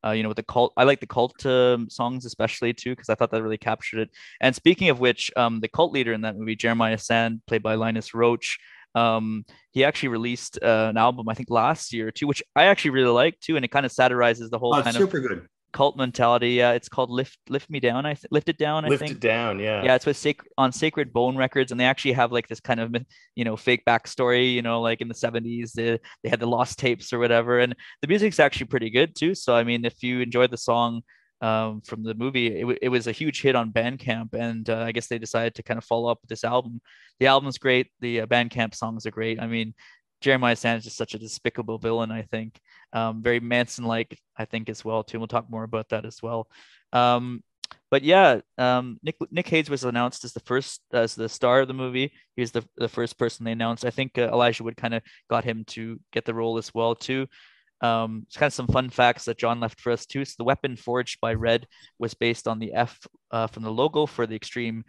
Uh, you know, with the cult, I like the cult um, songs especially too because I thought that really captured it. And speaking of which, um, the cult leader in that movie, Jeremiah Sand, played by Linus Roache, um, he actually released uh, an album I think last year too, which I actually really like too, and it kind of satirizes the whole oh, kind super of good. cult mentality. Yeah, it's called Lift Lift Me Down. I th- Lift It Down. I Lift think. It Down. Yeah. Yeah, it's with Sac- on Sacred Bone Records, and they actually have like this kind of you know fake backstory. You know, like in the '70s, they they had the lost tapes or whatever, and the music's actually pretty good too. So I mean, if you enjoy the song um, from the movie. It, w- it was a huge hit on Bandcamp, and uh, I guess they decided to kind of follow up with this album. The album's great. The uh, Bandcamp songs are great. I mean, Jeremiah Sand is such a despicable villain. I think um, very Manson-like. I think as well too. We'll talk more about that as well. Um, but yeah, um, Nick Nick Cage was announced as the first as the star of the movie. He was the, the first person they announced. I think uh, Elijah Wood kind of got him to get the role as well too. Um, it's kind of some fun facts that John left for us too. So the weapon forged by Red was based on the F uh, from the logo for the extreme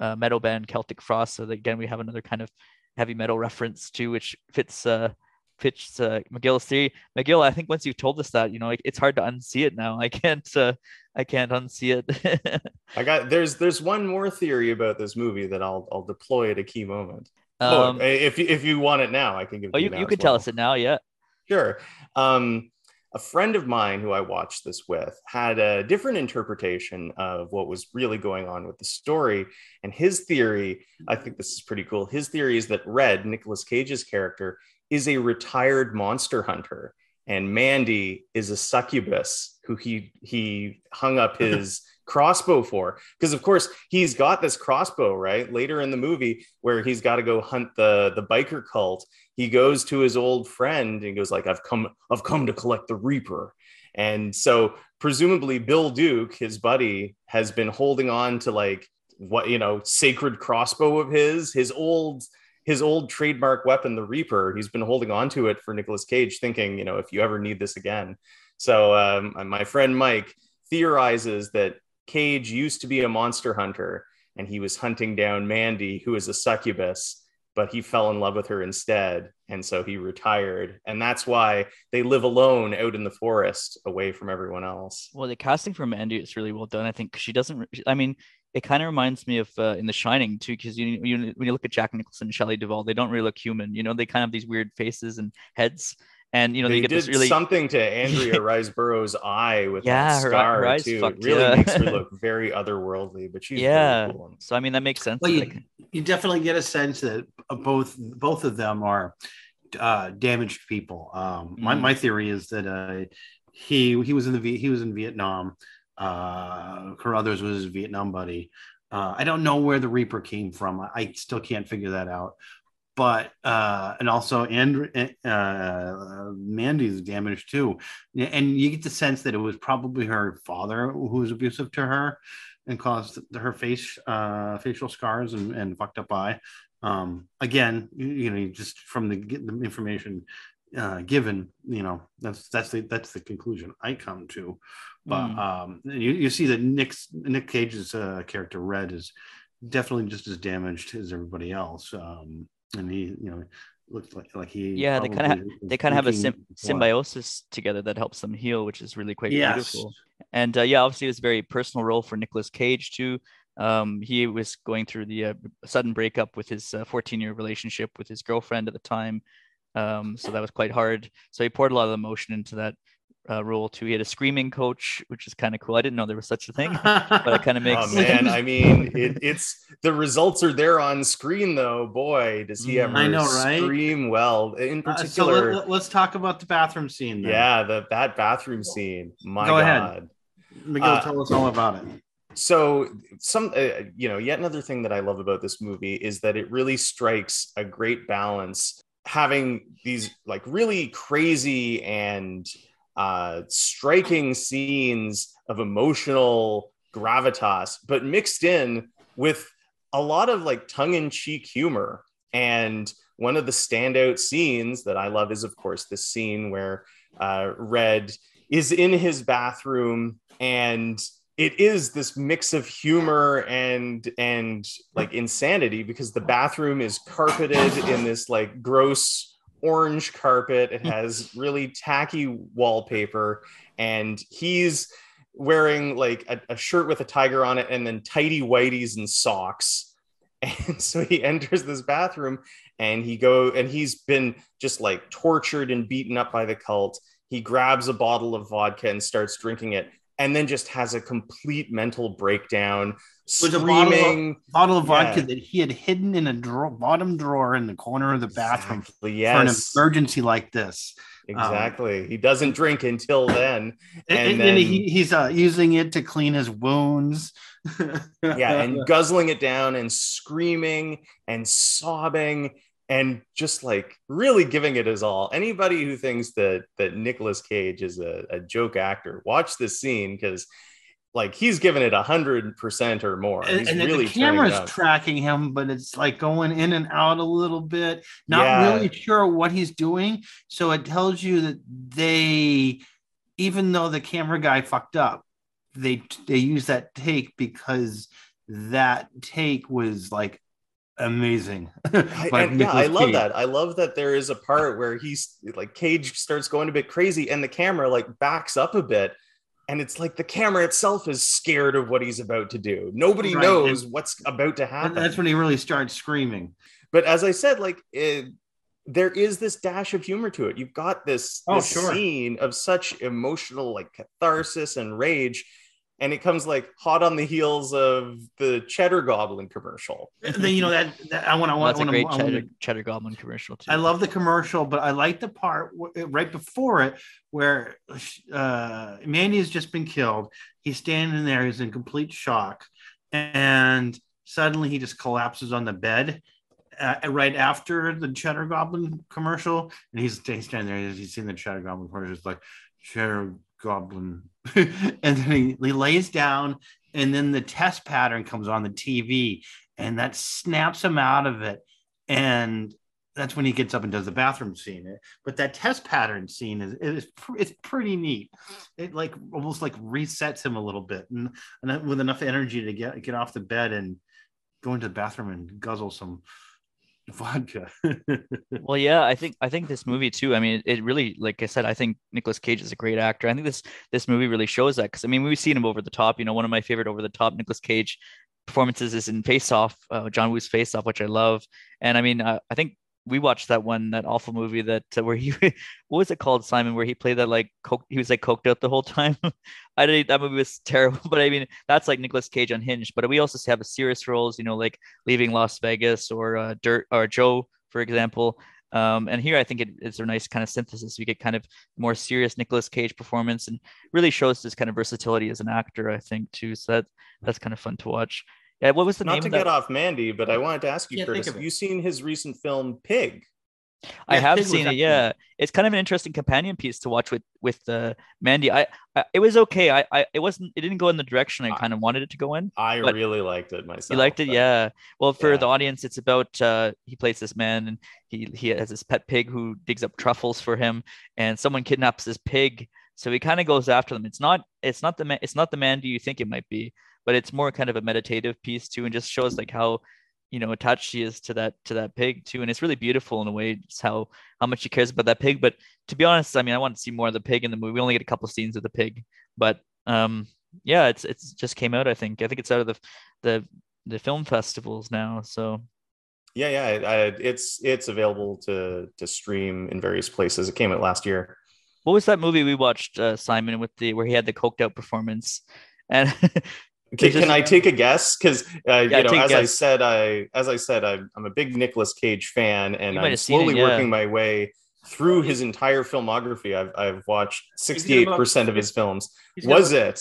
uh, metal band Celtic Frost. So that, again, we have another kind of heavy metal reference too, which fits uh, fits uh, Magill's theory. Magill, I think once you've told us that, you know, it's hard to unsee it now. [laughs] I can't uh, I can't unsee it. [laughs] I got there's there's one more theory about this movie that I'll I'll deploy at a key moment. Um, oh, if if you want it now, I can give. Oh, you, you, you could well. tell us it now. Yeah. Sure. Um, a friend of mine who I watched this with had a different interpretation of what was really going on with the story. And his theory, I think this is pretty cool. His theory is that Red, Nicolas Cage's character, is a retired monster hunter, and Mandy is a succubus who he he hung up [laughs] his crossbow for because of course he's got this crossbow right later in the movie where he's got to go hunt the the biker cult he goes to his old friend and goes like i've come i've come to collect the reaper. And so presumably bill duke his buddy has been holding on to like what you know sacred crossbow of his his old his old trademark weapon the reaper. He's been holding on to it for Nicolas cage thinking you know if you ever need this again. So um, my friend mike theorizes that Cage used to be a monster hunter and he was hunting down Mandy, who is a succubus, but he fell in love with her instead. And so he retired. And that's why they live alone out in the forest away from everyone else. Well, the casting for Mandy is really well done. I think she doesn't, I mean, it kind of reminds me of uh, in The Shining too, because you, you when you look at Jack Nicholson and Shelley Duvall, they don't really look human. You know, they kind of have these weird faces and heads and you know they, they get did this really something to [laughs] Andrea Riseborough's eye with yeah, that scar her, her too. Fucked, it really yeah. makes her look [laughs] very otherworldly, but she's yeah. Cool. So I mean that makes sense. Well, you, like, you definitely get a sense that both both of them are uh, damaged people. Um, my Mm. my theory is that uh, he he was in the he was in Vietnam. Uh, Carruthers was his Vietnam buddy. Uh, I don't know where the Reaper came from. I still can't figure that out. But uh, and also and uh, Mandy's damaged too, and you get the sense that it was probably her father who was abusive to her and caused her face uh, facial scars and, and fucked up eye. Um, again, you, you know, just from the, the information uh, given, you know, that's that's the that's the conclusion I come to. But mm. um, you, you see that Nick's Nick Cage's uh, character Red is definitely just as damaged as everybody else. Um, and he, you know, looks like like he. Yeah, they kind of they kind of have a sim- symbiosis together that helps them heal, which is really quite yes. beautiful. And uh, yeah, obviously, it was a very personal role for Nicolas Cage too. Um, he was going through the uh, sudden breakup with his 14 uh, year relationship with his girlfriend at the time. Um, so that was quite hard. So he poured a lot of emotion into that uh, role too. He had a screaming coach, which is kind of cool. I didn't know there was such a thing, [laughs] but it kind of makes. Oh man, I mean, it, it's the results are there on screen though. Boy, does he ever I know, right? scream well. In particular, uh, so let, us talk about the bathroom scene. Then. Yeah, the that bathroom scene. My Go God. ahead, Magill, uh, tell us all about it so some uh, you know yet another thing that i love about this movie is that it really strikes a great balance having these like really crazy and uh, striking scenes of emotional gravitas, but mixed in with a lot of like tongue-in-cheek humor. And one of the standout scenes that I love is, of course, this scene where uh, Red is in his bathroom and it is this mix of humor and and like insanity because the bathroom is carpeted in this like gross orange carpet. It hmm. has really tacky wallpaper and he's wearing like a, a shirt with a tiger on it and then tidy whiteys and socks. [laughs] And so he enters this bathroom and he go and he's been just like tortured and beaten up by the cult. He grabs a bottle of vodka and starts drinking it and then just has a complete mental breakdown. With a bottle of, bottle of vodka yeah. that he had hidden in a drawer, bottom drawer in the corner of the bathroom exactly, yes. for an emergency like this. Exactly. Um, he doesn't drink until then, and, and, then, and he, he's uh, using it to clean his wounds. [laughs] yeah, and guzzling it down and screaming and sobbing and just like really giving it his all. Anybody who thinks that that Nicolas Cage is a, a joke actor, watch this scene because like he's giving it a hundred percent or more. He's and, really the camera's tracking him, but it's like going in and out a little bit, not yeah. really sure what he's doing. So it tells you that they, even though the camera guy fucked up, they they use that take because that take was like amazing. I, [laughs] and, yeah, I love Cage. that. I love that there is a part where he's like Cage starts going a bit crazy and the camera like backs up a bit. And it's like the camera itself is scared of what he's about to do. Nobody right. knows and, what's about to happen. that's when he really starts screaming. But as I said, like it, there is this dash of humor to it. You've got this, oh, this sure. scene of such emotional like catharsis and rage and it comes like hot on the heels of the Cheddar Goblin commercial. Then you know that, that I want. I want. That's a great cheddar, cheddar, Goblin commercial too. I love the commercial, but I like the part right before it where uh, Mandy has just been killed. He's standing there. He's in complete shock, and suddenly he just collapses on the bed. Uh, right after the Cheddar Goblin commercial, and he's, he's standing there. He's seen the Cheddar Goblin commercial. It's like Cheddar Goblin [laughs] and then he, he lays down, and then the test pattern comes on the TV, and that snaps him out of it. And that's when he gets up and does the bathroom scene. But that test pattern scene is is it's pretty neat. It like almost like resets him a little bit, and, and with enough energy to get get off the bed and go into the bathroom and guzzle some vodka. well, [laughs] yeah, I think I think this movie too. I mean, it, really, like I said, I think Nicolas Cage is a great actor. I think this this movie really shows that because I mean, we've seen him over the top. You know, one of my favorite over the top Nicolas Cage performances is in Face Off, uh, John Woo's Face Off, which I love. And I mean, uh, I think we watched that one, that awful movie that uh, where he, [laughs] what was it called, Simon, where he played that like coke, he was like coked out the whole time. [laughs] I didn't, that movie was [laughs] terrible, but I mean, that's like Nicolas Cage unhinged. But we also have a serious roles, you know, like leaving Las Vegas or uh, Dirt or Joe, for example. Um, and here I think it, it's a nice kind of synthesis. You get kind of more serious Nicolas Cage performance and really shows this kind of versatility as an actor, I think, too. So that that's kind of fun to watch. Yeah, what was the Not name? to get off Mandy, but I wanted to ask you, Curtis, have you seen his recent film Pig? I yeah, have seen it. Yeah, it's kind of an interesting companion piece to watch with with uh, Mandy. I, I, it was okay. I, I it wasn't it didn't go in the direction I kind of wanted it to go in. I really liked it myself. You liked it, but, yeah. Well, for yeah. the audience, it's about uh, he plays this man and he he has this pet pig who digs up truffles for him, and someone kidnaps this pig. So he kind of goes after them. It's not it's not the man, it's not the Mandy you think it might be, but it's more kind of a meditative piece too, and just shows like how you know attached she is to that to that pig too and it's really beautiful in a way just how how much she cares about that pig. But to be honest i mean i want to see more of the pig in the movie. We only get a couple scenes of the pig but um yeah it's it's just came out i think. I think it's out of the the the film festivals now so. Yeah yeah I, it's it's available to to stream in various places. It came out last year. What was that movie we watched uh, simon with the where he had the coked out performance? And [laughs] Can, just, can, I take a guess? Because uh, yeah, you know, as I said, I as I said, I'm, I'm a big Nicolas Cage fan, and I'm slowly it, yeah. working my way through his entire filmography. I've I've watched 68 percent of his films. Was it?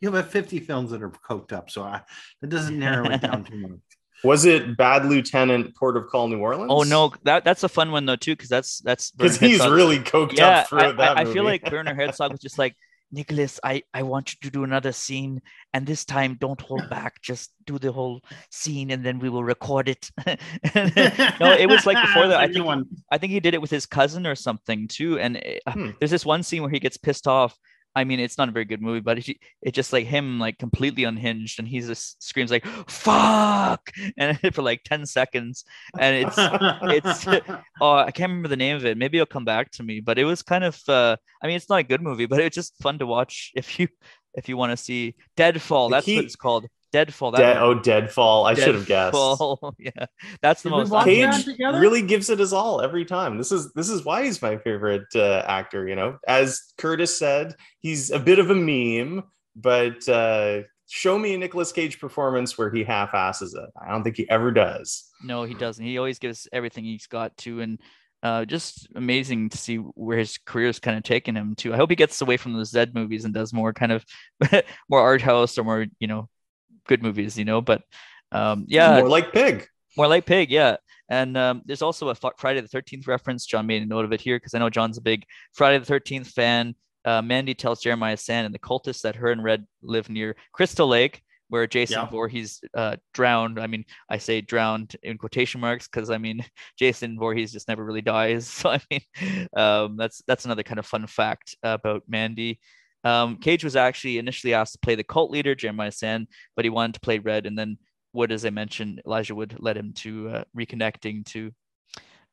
You have 50 films that are coked up, so I, that doesn't narrow it down too much. [laughs] Was it Bad Lieutenant, Port of Call, New Orleans? Oh no, that that's a fun one though too, because that's that's [laughs] because he's really coked yeah, up throughout I, that. I, I feel like Werner Herzog was just like, Nicholas, I, I want you to do another scene, and this time don't hold back. Just do the whole scene, and then we will record it. [laughs] no, it was like before that. I think I think he did it with his cousin or something too. And it, uh, hmm. there's this one scene where he gets pissed off I mean, it's not a very good movie, but it's it just like him like completely unhinged, and he just screams like "fuck" [laughs] and [laughs] for like ten seconds, and it's it's [laughs] oh I can't remember the name of it. Maybe it'll come back to me, but it was kind of uh, I mean, it's not a good movie, but it's just fun to watch if you if you want to see Deadfall. That's what it's called. Deadfall. That Dead, oh, Deadfall. I should have guessed. [laughs] yeah, that's the Did most. Cage really gives it his all every time. This is this is why he's my favorite uh, actor. You know, as Curtis said, he's a bit of a meme, but uh, show me a Nicolas Cage performance where he half asses it. I don't think he ever does. No, he doesn't. He always gives everything he's got to, and uh, just amazing to see where his career is kind of taken him to. I hope he gets away from those Zed movies and does more kind of [laughs] more art house or more, you know, good movies, you know. But um, yeah, more like Pig. More like Pig, yeah. And um, there's also a Friday the Thirteenth reference. John made a note of it here because I know John's a big Friday the Thirteenth fan. Uh, Mandy tells Jeremiah Sand and the cultists that her and Red live near Crystal Lake, where Jason yeah. Voorhees uh, drowned. I mean, I say drowned in quotation marks because I mean [laughs] Jason Voorhees just never really dies. [laughs] So I mean, um, that's that's another kind of fun fact about Mandy. Um, Cage was actually initially asked to play the cult leader, Jeremiah Sand, but he wanted to play Red. And then Wood, as I mentioned, Elijah Wood led him to uh, reconnecting to.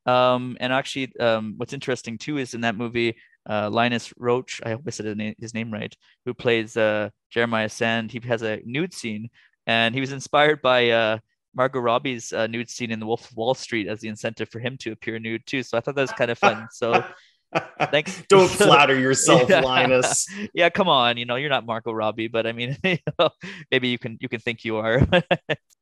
Um, and actually, um, what's interesting too is in that movie, uh, Linus Roache, I hope I said his name right, who plays uh, Jeremiah Sand, he has a nude scene, and he was inspired by uh, Margot Robbie's uh, nude scene in The Wolf of Wall Street as the incentive for him to appear nude too. So I thought that was kind of fun. So [laughs] Thanks. [laughs] Don't flatter [laughs] yourself, yeah. Linus. [laughs] Yeah, come on. You know, you're not Margot Robbie, but I mean, you know, maybe you can you can think you are.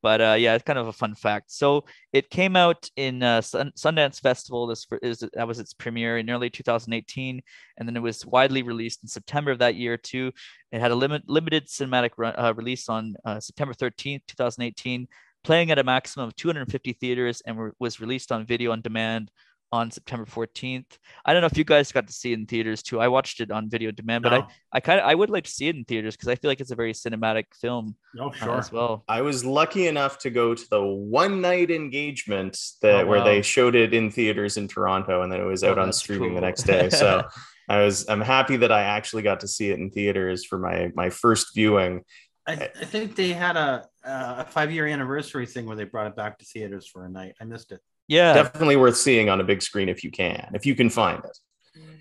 but uh, yeah, it's kind of a fun fact. So it came out in uh, Sun- Sundance Festival. This is that was its premiere in early 2018, and then it was widely released in September of that year too. It had a limit limited cinematic run, uh, release on uh, September 13th, 2018, playing at a maximum of 250 theaters, and were, was released on video on demand on September 14th. I don't know if you guys got to see it in theaters too. I watched it on video demand, but no. I, I kind of I would like to see it in theaters because I feel like it's a very cinematic film. Oh, uh, sure. Uh, as well. I was lucky enough to go to the one night engagement that oh, where they showed it in theaters in Toronto and then it was out oh, on streaming cool. the next day. So [laughs] I was I'm happy that I actually got to see it in theaters for my my first viewing. I, I think they had a a five year anniversary thing where they brought it back to theaters for a night. I missed it yeah. Definitely worth seeing on a big screen if you can if you can find it.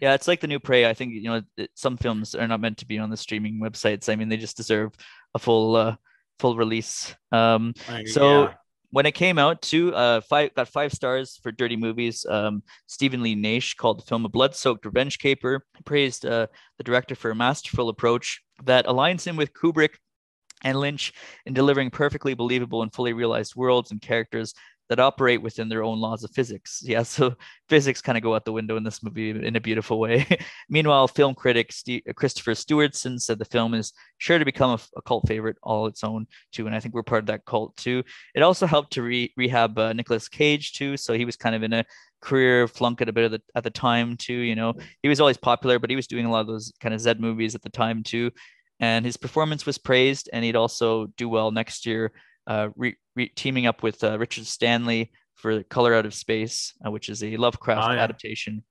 Yeah it's like the new prey. I think you know some films are not meant to be on the streaming websites. I mean they just deserve a full uh full release. Um so yeah. when it came out too uh five got five stars for dirty movies um stephen lee naish called the film a blood-soaked revenge caper praised uh the director for a masterful approach that aligns him with kubrick and lynch in delivering perfectly believable and fully realized worlds and characters that operate within their own laws of physics. [laughs] Yeah, so physics kind of go out the window in this movie in a beautiful way. [laughs] Meanwhile, film critic St- Christopher Stewardson said the film is sure to become a, a, cult favorite all its own too, and I think we're part of that cult too. It also helped to re- rehab uh, Nicolas Cage too, so he was kind of in a career flunk at a bit of the, at the time too. You know, he was always popular, but he was doing a lot of those kind of Z movies at the time too, and his performance was praised, and he'd also do well next year re- re- teaming up with uh, Richard Stanley for Color Out of Space, uh, which is a Lovecraft oh, yeah. adaptation.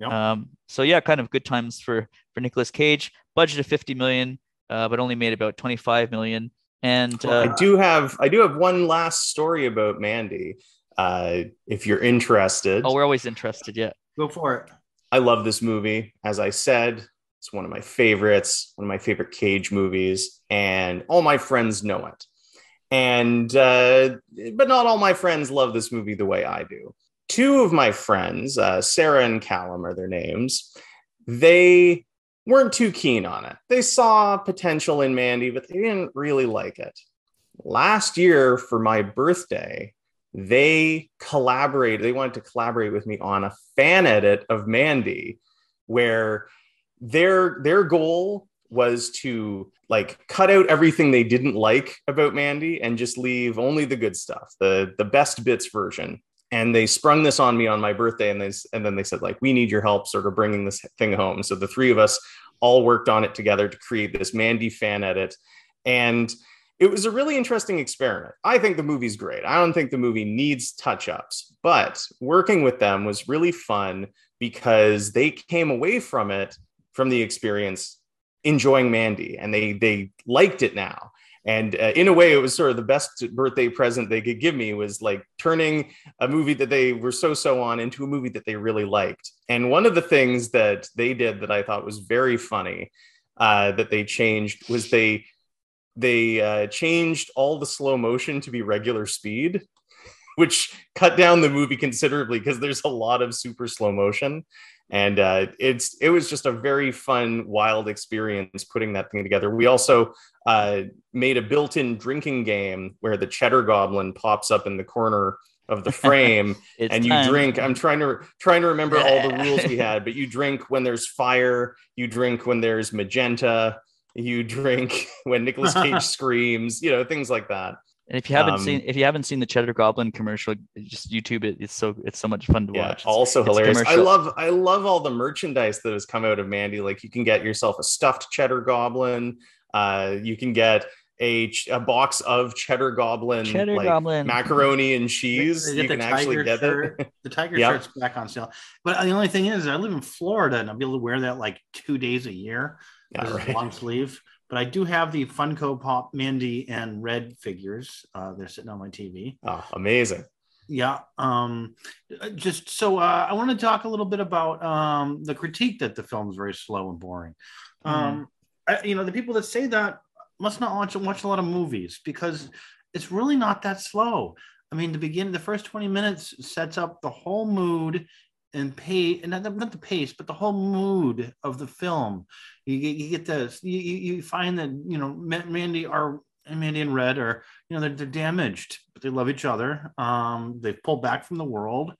Yep. Um, so yeah, kind of good times for for Nicolas Cage. Budget of 50 million, uh, but only made about 25 million. And well, I uh, do have I do have one last story about Mandy. Uh, if you're interested. Oh, we're always interested. Yeah, go for it. I love this movie. As I said, it's one of my favorites, one of my favorite Cage movies, and all my friends know it and uh, but not all my friends love this movie the way I do. Two of my friends, uh, Sarah and Callum are their names. They weren't too keen on it. They saw potential in Mandy, but they didn't really like it. Last year for my birthday, they collaborated. They wanted to collaborate with me on a fan edit of Mandy, where their their goal was to like cut out everything they didn't like about Mandy and just leave only the good stuff, the the best bits version. And they sprung this on me on my birthday, and they and then they said like, we need your help, sort of bringing this thing home. So the three of us all worked on it together to create this Mandy fan edit, and it was a really interesting experiment. I think the movie's great. I don't think the movie needs touch ups, but working with them was really fun because they came away from it from the experience enjoying Mandy and they they liked it now. And uh, in a way, it was sort of the best birthday present they could give me was like turning a movie that they were so so on into a movie that they really liked. And one of the things that they did that I thought was very funny uh, that they changed was they they uh, changed all the slow motion to be regular speed, which cut down the movie considerably because there's a lot of super slow motion and uh, it's it was just a very fun wild experience putting that thing together. We also uh, made a built-in drinking game where the cheddar goblin pops up in the corner of the [laughs] frame and you time. drink. I'm trying to trying to remember all the rules we had but you drink when there's fire you drink when there's magenta you drink [laughs] when nicholas Cage [laughs] screams you know things like that and if you haven't um, seen if you haven't seen the Cheddar Goblin commercial, just YouTube it. It's so it's so much fun to yeah, watch. also it's hilarious. I love I love all the merchandise that has come out of Mandy. Like you can get yourself a stuffed Cheddar Goblin. Uh, you can get a, a box of Cheddar Goblin, Cheddar like, Goblin macaroni and cheese. You can actually get shirt. it. The [laughs] tiger yep. shirt's back on sale. But the only thing is, I live in Florida and I'll be able to wear that like two days a year. Yeah, right. long sleeve. But I do have the Funko Pop Mandy and Red figures. Uh, they're sitting on my TV. Oh, amazing. Yeah. Um, just so uh, I want to talk a little bit about um, the critique that the film is very slow and boring. Mm. Um, I, you know, the people that say that must not watch, watch a lot of movies because it's really not that slow. I mean, the beginning, the first 20 minutes sets up the whole mood and pay and not, not the pace but the whole mood of the film. You get you get this you, you find that you know mandy are mandy and red are you know they're, they're damaged but they love each other. Um they've pulled back from the world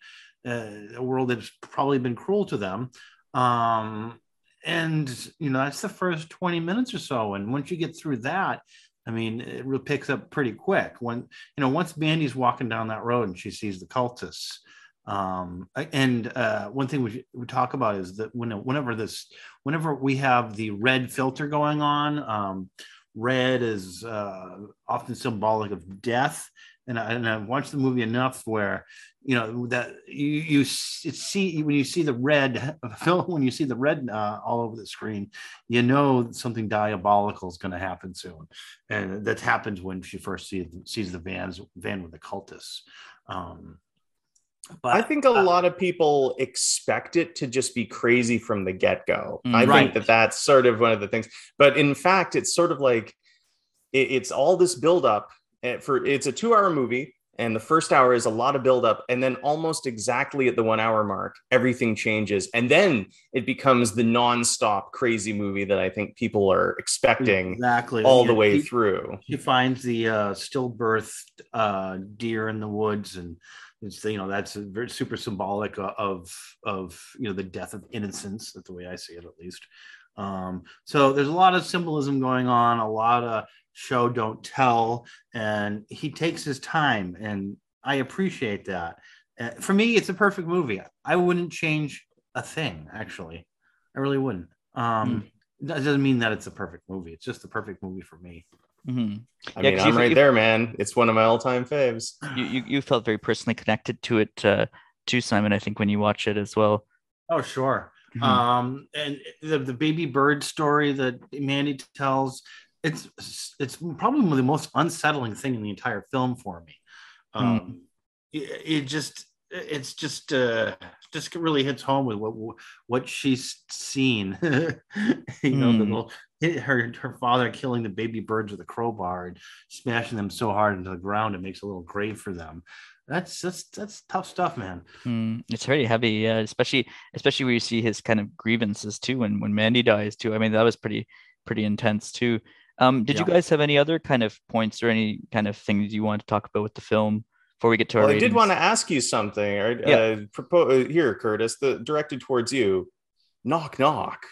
uh, a world that's probably been cruel to them. Um and you know that's the first 20 minutes or so and once you get through that I mean, it really picks up pretty quick. When you know, once Mandy's walking down that road and she sees the cultists, um, and uh, one thing we, we talk about is that when, whenever this whenever we have the red filter going on um, red is uh, often symbolic of death. And I, and I watched the movie enough where you know that you you see when you see the red film, [laughs] when you see the red uh, all over the screen you know something diabolical is going to happen soon. And that happens when she first sees sees the vans van with the cultists. Um, but I think a uh, lot of people expect it to just be crazy from the get go. Mm, I right. think that that's sort of one of the things. But in fact, it's sort of like it, it's all this build up eh, for it's a two hour movie and the first hour is a lot of buildup and then almost exactly at the one hour mark everything changes and then it becomes the non-stop crazy movie that i think people are expecting exactly all the way he, through he finds the uh, stillbirth uh, deer in the woods and it's you know that's very super symbolic of of you know the death of innocence that's the way i see it at least. Um, so there's a lot of symbolism going on a lot of show don't tell and he takes his time and i appreciate that. Uh, for me it's a perfect movie. I wouldn't change a thing actually. I really wouldn't. Um mm. That doesn't mean that it's a perfect movie it's just the perfect movie for me mm-hmm. i yeah, mean i'm right there man it's one of my all-time faves you, you, you felt very personally connected to it uh too simon i think when you watch it as well oh sure Mm-hmm. Um, and the, the baby bird story that Mandy tells, it's it's probably the most unsettling thing in the entire film for me. Hmm. Um, mm. it, it, just it's just uh, just really hits home with what what she's seen. [laughs] you know, mm. the hmm. little, her her father killing the baby birds with a crowbar and smashing them so hard into the ground it makes a little grave for them. That's that's that's tough stuff, man. Mm, it's very heavy, uh, especially especially where you see his kind of grievances too, when when Mandy dies too. I mean, that was pretty pretty intense too. Um, did yeah. you guys have any other kind of points or any kind of things you want to talk about with the film before we get to well, our? I did want to ask you something. Yeah. Uh, propose, uh, here, Curtis, the directed towards you. Knock, knock.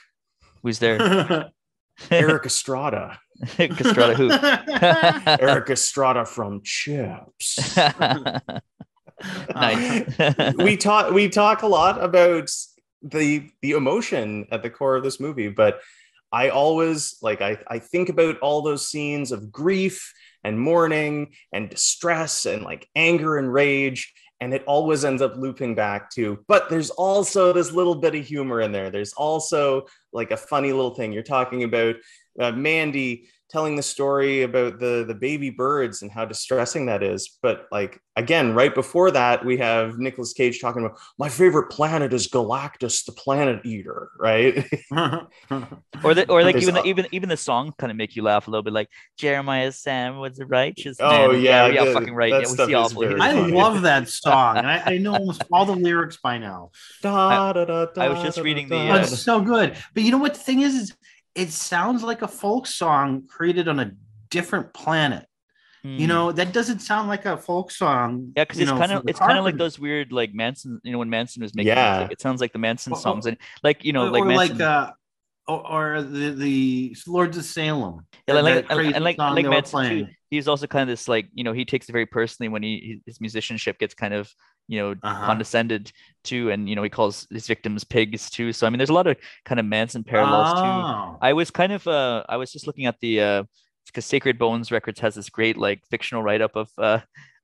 Who's there? [laughs] [laughs] Erik Estrada. Estrada, who? [laughs] Erik Estrada from Chips. nice. we talk. We talk a lot about the the emotion at the core of this movie, but I always like I, I think about all those scenes of grief and mourning and distress and like anger and rage and it always ends up looping back to but there's also this little bit of humor in there. There's also like a funny little thing you're talking about. Uh, mandy telling the story about the the baby birds and how distressing that is. But like again, right before that, we have Nicolas Cage talking about my favorite planet is Galactus, the planet eater, right? [laughs] or the, or like even the, even even the song kind of make you laugh a little bit, like Jeremiah Sand was a righteous man. Oh yeah, yeah, the, fucking right. Yeah, we see all I love that [laughs] song, and I, I, know almost all the lyrics by now. Da, da, da, I was just reading the. Uh, it's so good, but you know what the thing is is it sounds like a folk song created on a different planet. Mm. You hmm. know, that doesn't sound like a folk song. Yeah, because it's kind of it's kind of like those weird like Manson, you know, when Manson was making yeah. music, it sounds like the Manson songs and like you know, like Manson, like uh or, or the the Lords of Salem. Yeah, like, and, and like like Manson too, he's also kind of this like you know he takes it very personally when he his musicianship gets kind of you know uh-huh. condescended to and you know he calls his victims pigs too so i mean there's a lot of kind of manson parallels oh. too i was kind of uh i was just looking at the uh because sacred bones records has this great like fictional write-up of uh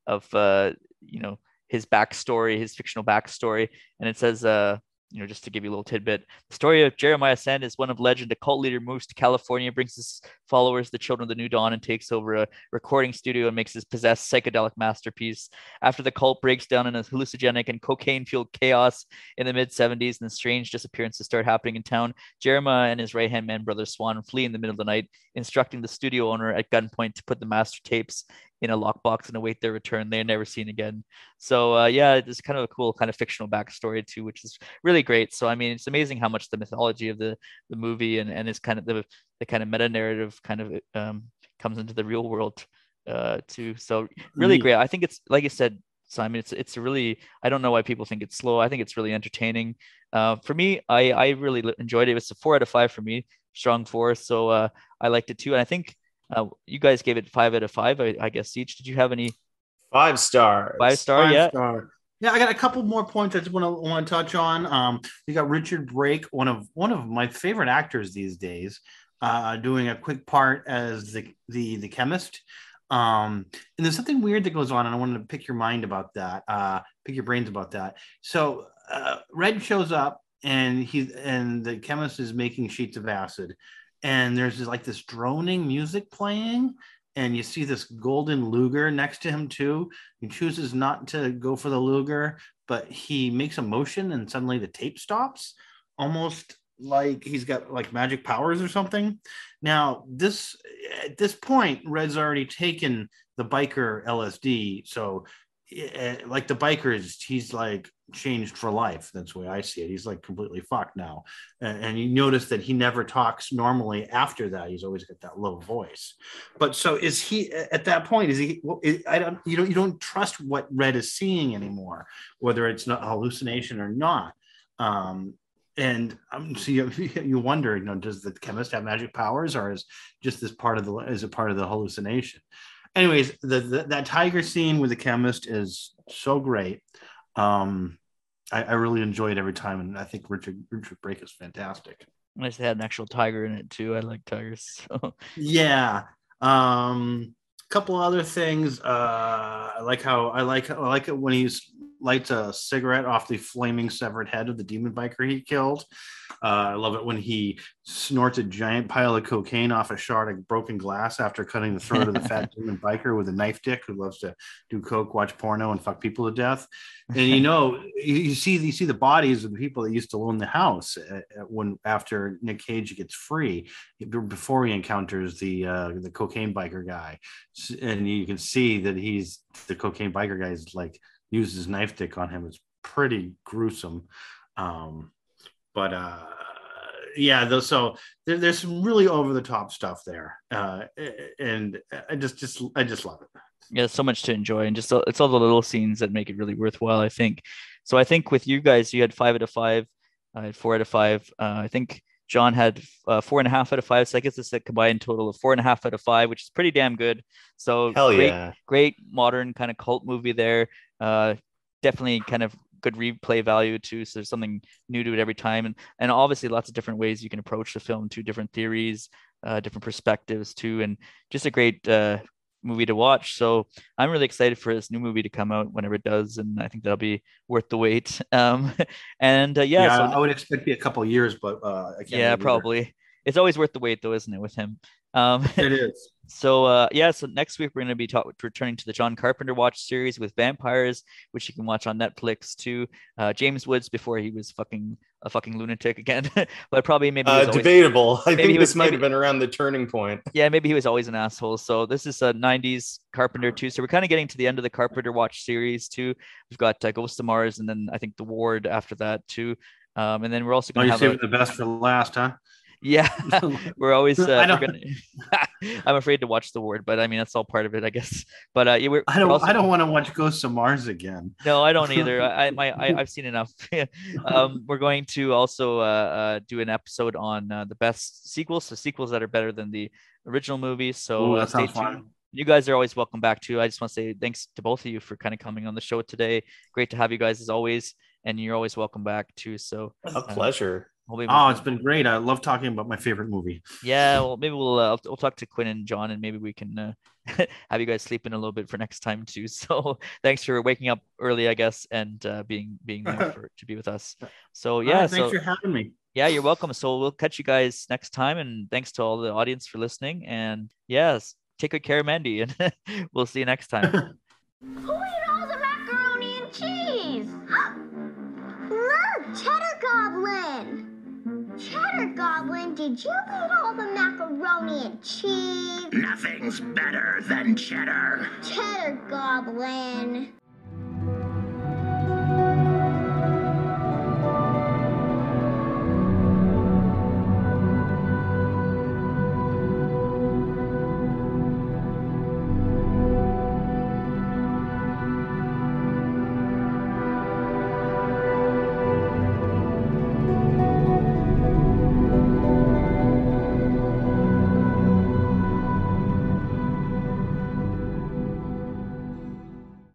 of uh you know his backstory his fictional backstory and it says uh you know, just to give you a little tidbit, the story of Jeremiah Sand is one of legend. A cult leader moves to California, brings his followers, the Children of the New Dawn, and takes over a recording studio and makes his possessed psychedelic masterpiece. After the cult breaks down in a hallucinogenic and cocaine-fueled chaos in the mid 70s, and strange disappearances start happening in town, Jeremiah and his right-hand man, brother Swan, flee in the middle of the night, instructing the studio owner at gunpoint to put the master tapes in a lockbox and await their return. They're never seen again. So uh, yeah, it's kind of a cool kind of fictional backstory too, which is really great. So I mean, it's amazing how much the mythology of the the movie and and it's kind of the the kind of meta narrative kind of um, comes into the real world uh, too. So really mm-hmm. great. I think it's like I said, Simon. It's it's really I don't know why people think it's slow. I think it's really entertaining. Uh, for me, I I really enjoyed it. It's a four out of five for me, strong four. So uh, I liked it too, and I think uh, you guys gave it five out of five, I, I, guess. Each. Did you have any? Five stars. Five star. Five yeah. Star. Yeah, I got a couple more points I just want to want to touch on. Um, you got Richard Brake, one of one of my favorite actors these days, uh, doing a quick part as the the the chemist. Um, and there's something weird that goes on, and I wanted to pick your mind about that. Uh, pick your brains about that. So uh, Red shows up, and he and the chemist is making sheets of acid, and there's like this droning music playing and you see this golden luger next to him too. He chooses not to go for the luger but he makes a motion and suddenly the tape stops almost like he's got like magic powers or something. Now this at this point red's already taken the biker lsd so eh, like the bikers, he's like changed for life. That's the way I see it. He's like completely fucked now. And, and, you notice that he never talks normally after that. He's always got that low voice. But so is he at that point? Is he? Well, I don't. You don't. You don't trust what Red is seeing anymore, whether it's not hallucination or not. Um, and um, so you, [laughs] you wonder, you know, does the chemist have magic powers, or is just this part of the is it part of the hallucination? Anyways, the, the that tiger scene with the chemist is so great. Um, I, I, really enjoy it every time, and I think Richard Richard Brake is fantastic. Nice they had an actual tiger in it too. I like tigers. [laughs] So. Yeah. Um, a couple other things. Uh, I like how I like I like it when he's lights a cigarette off the flaming severed head of the demon biker he killed. Uh, I love it when he snorts a giant pile of cocaine off a shard of broken glass after cutting the throat of the fat [laughs] demon biker with a knife dick who loves to do coke, watch porno, and fuck people to death. And you know, you see you see the bodies of the people that used to own the house uh, uh, when after Nick Cage gets free, before he encounters the uh, the cocaine biker guy, and you can see that he's the cocaine biker guy is like used his knife stick on him. It's pretty gruesome. Um, but uh, yeah, though, so there, there's some really over the top stuff there, uh, and I just just I just love it. Yeah, so much to enjoy, and just it's all the little scenes that make it really worthwhile. I think. So I think with you guys, you had five out of five. I had four out of five. Uh, I think John had uh, four and a half out of five. So I guess it's a combined total of four and a half out of five, which is pretty damn good. So Hell great, yeah. great modern kind of cult movie there. Uh, definitely kind of good replay value too. So there's something new to it every time, and and obviously lots of different ways you can approach the film, two different theories, uh, different perspectives too, and just a great uh, movie to watch. So I'm really excited for this new movie to come out whenever it does, and I think that'll be worth the wait. [laughs] Um, and uh, yeah, yeah so, I would expect to be a couple years, but uh, yeah, probably. It's always worth the wait, though, isn't it, with him? Um, it is. [laughs] So uh, yeah, so next week we're going to be talk- returning to the John Carpenter Watch series with vampires, which you can watch on Netflix too. Uh, James Woods before he was fucking a fucking lunatic again, [laughs] but probably maybe uh, always, debatable. I think this was, might maybe, have been around the turning point. Yeah, maybe he was always an asshole. So this is a '90s Carpenter too. So we're kind of getting to the end of the Carpenter Watch series too. We've got uh, Ghost of Mars, and then I think The Ward after that too. Um, and then we're also going to oh, have a, the best for last, huh? Yeah, [laughs] we're always. Uh, we're gonna, [laughs] I'm afraid to watch the Ward, but I mean that's all part of it, I guess. But uh, yeah, we're, I don't. Also, I don't want to watch Ghosts of Mars again. No, I don't either. [laughs] I my I, have seen enough. um, we're going to also uh, uh, do an episode on uh, the best sequels, so sequels that are better than the original movie. So Ooh, uh, that sounds fun. You guys are always welcome back too. I just want to say thanks to both of you for kind of coming on the show today. Great to have you guys as always, and you're always welcome back too. So a pleasure. Oh, it's been great. I love talking about my favorite movie. Yeah, well, maybe we'll uh, we'll talk to Quinn and John, and maybe we can uh, [laughs] have you guys sleep in a little bit for next time too. [laughs] So thanks for waking up early, I guess, and uh, being being there [laughs] for, to be with us. So yeah, right, thanks so, for having me. Yeah, you're welcome. So we'll catch you guys next time, and thanks to all the audience for listening. And yes, take good care, Mandy, and we'll see you next time. Cheddar Goblin, did you eat all the macaroni and cheese? Nothing's better than cheddar. Cheddar Goblin.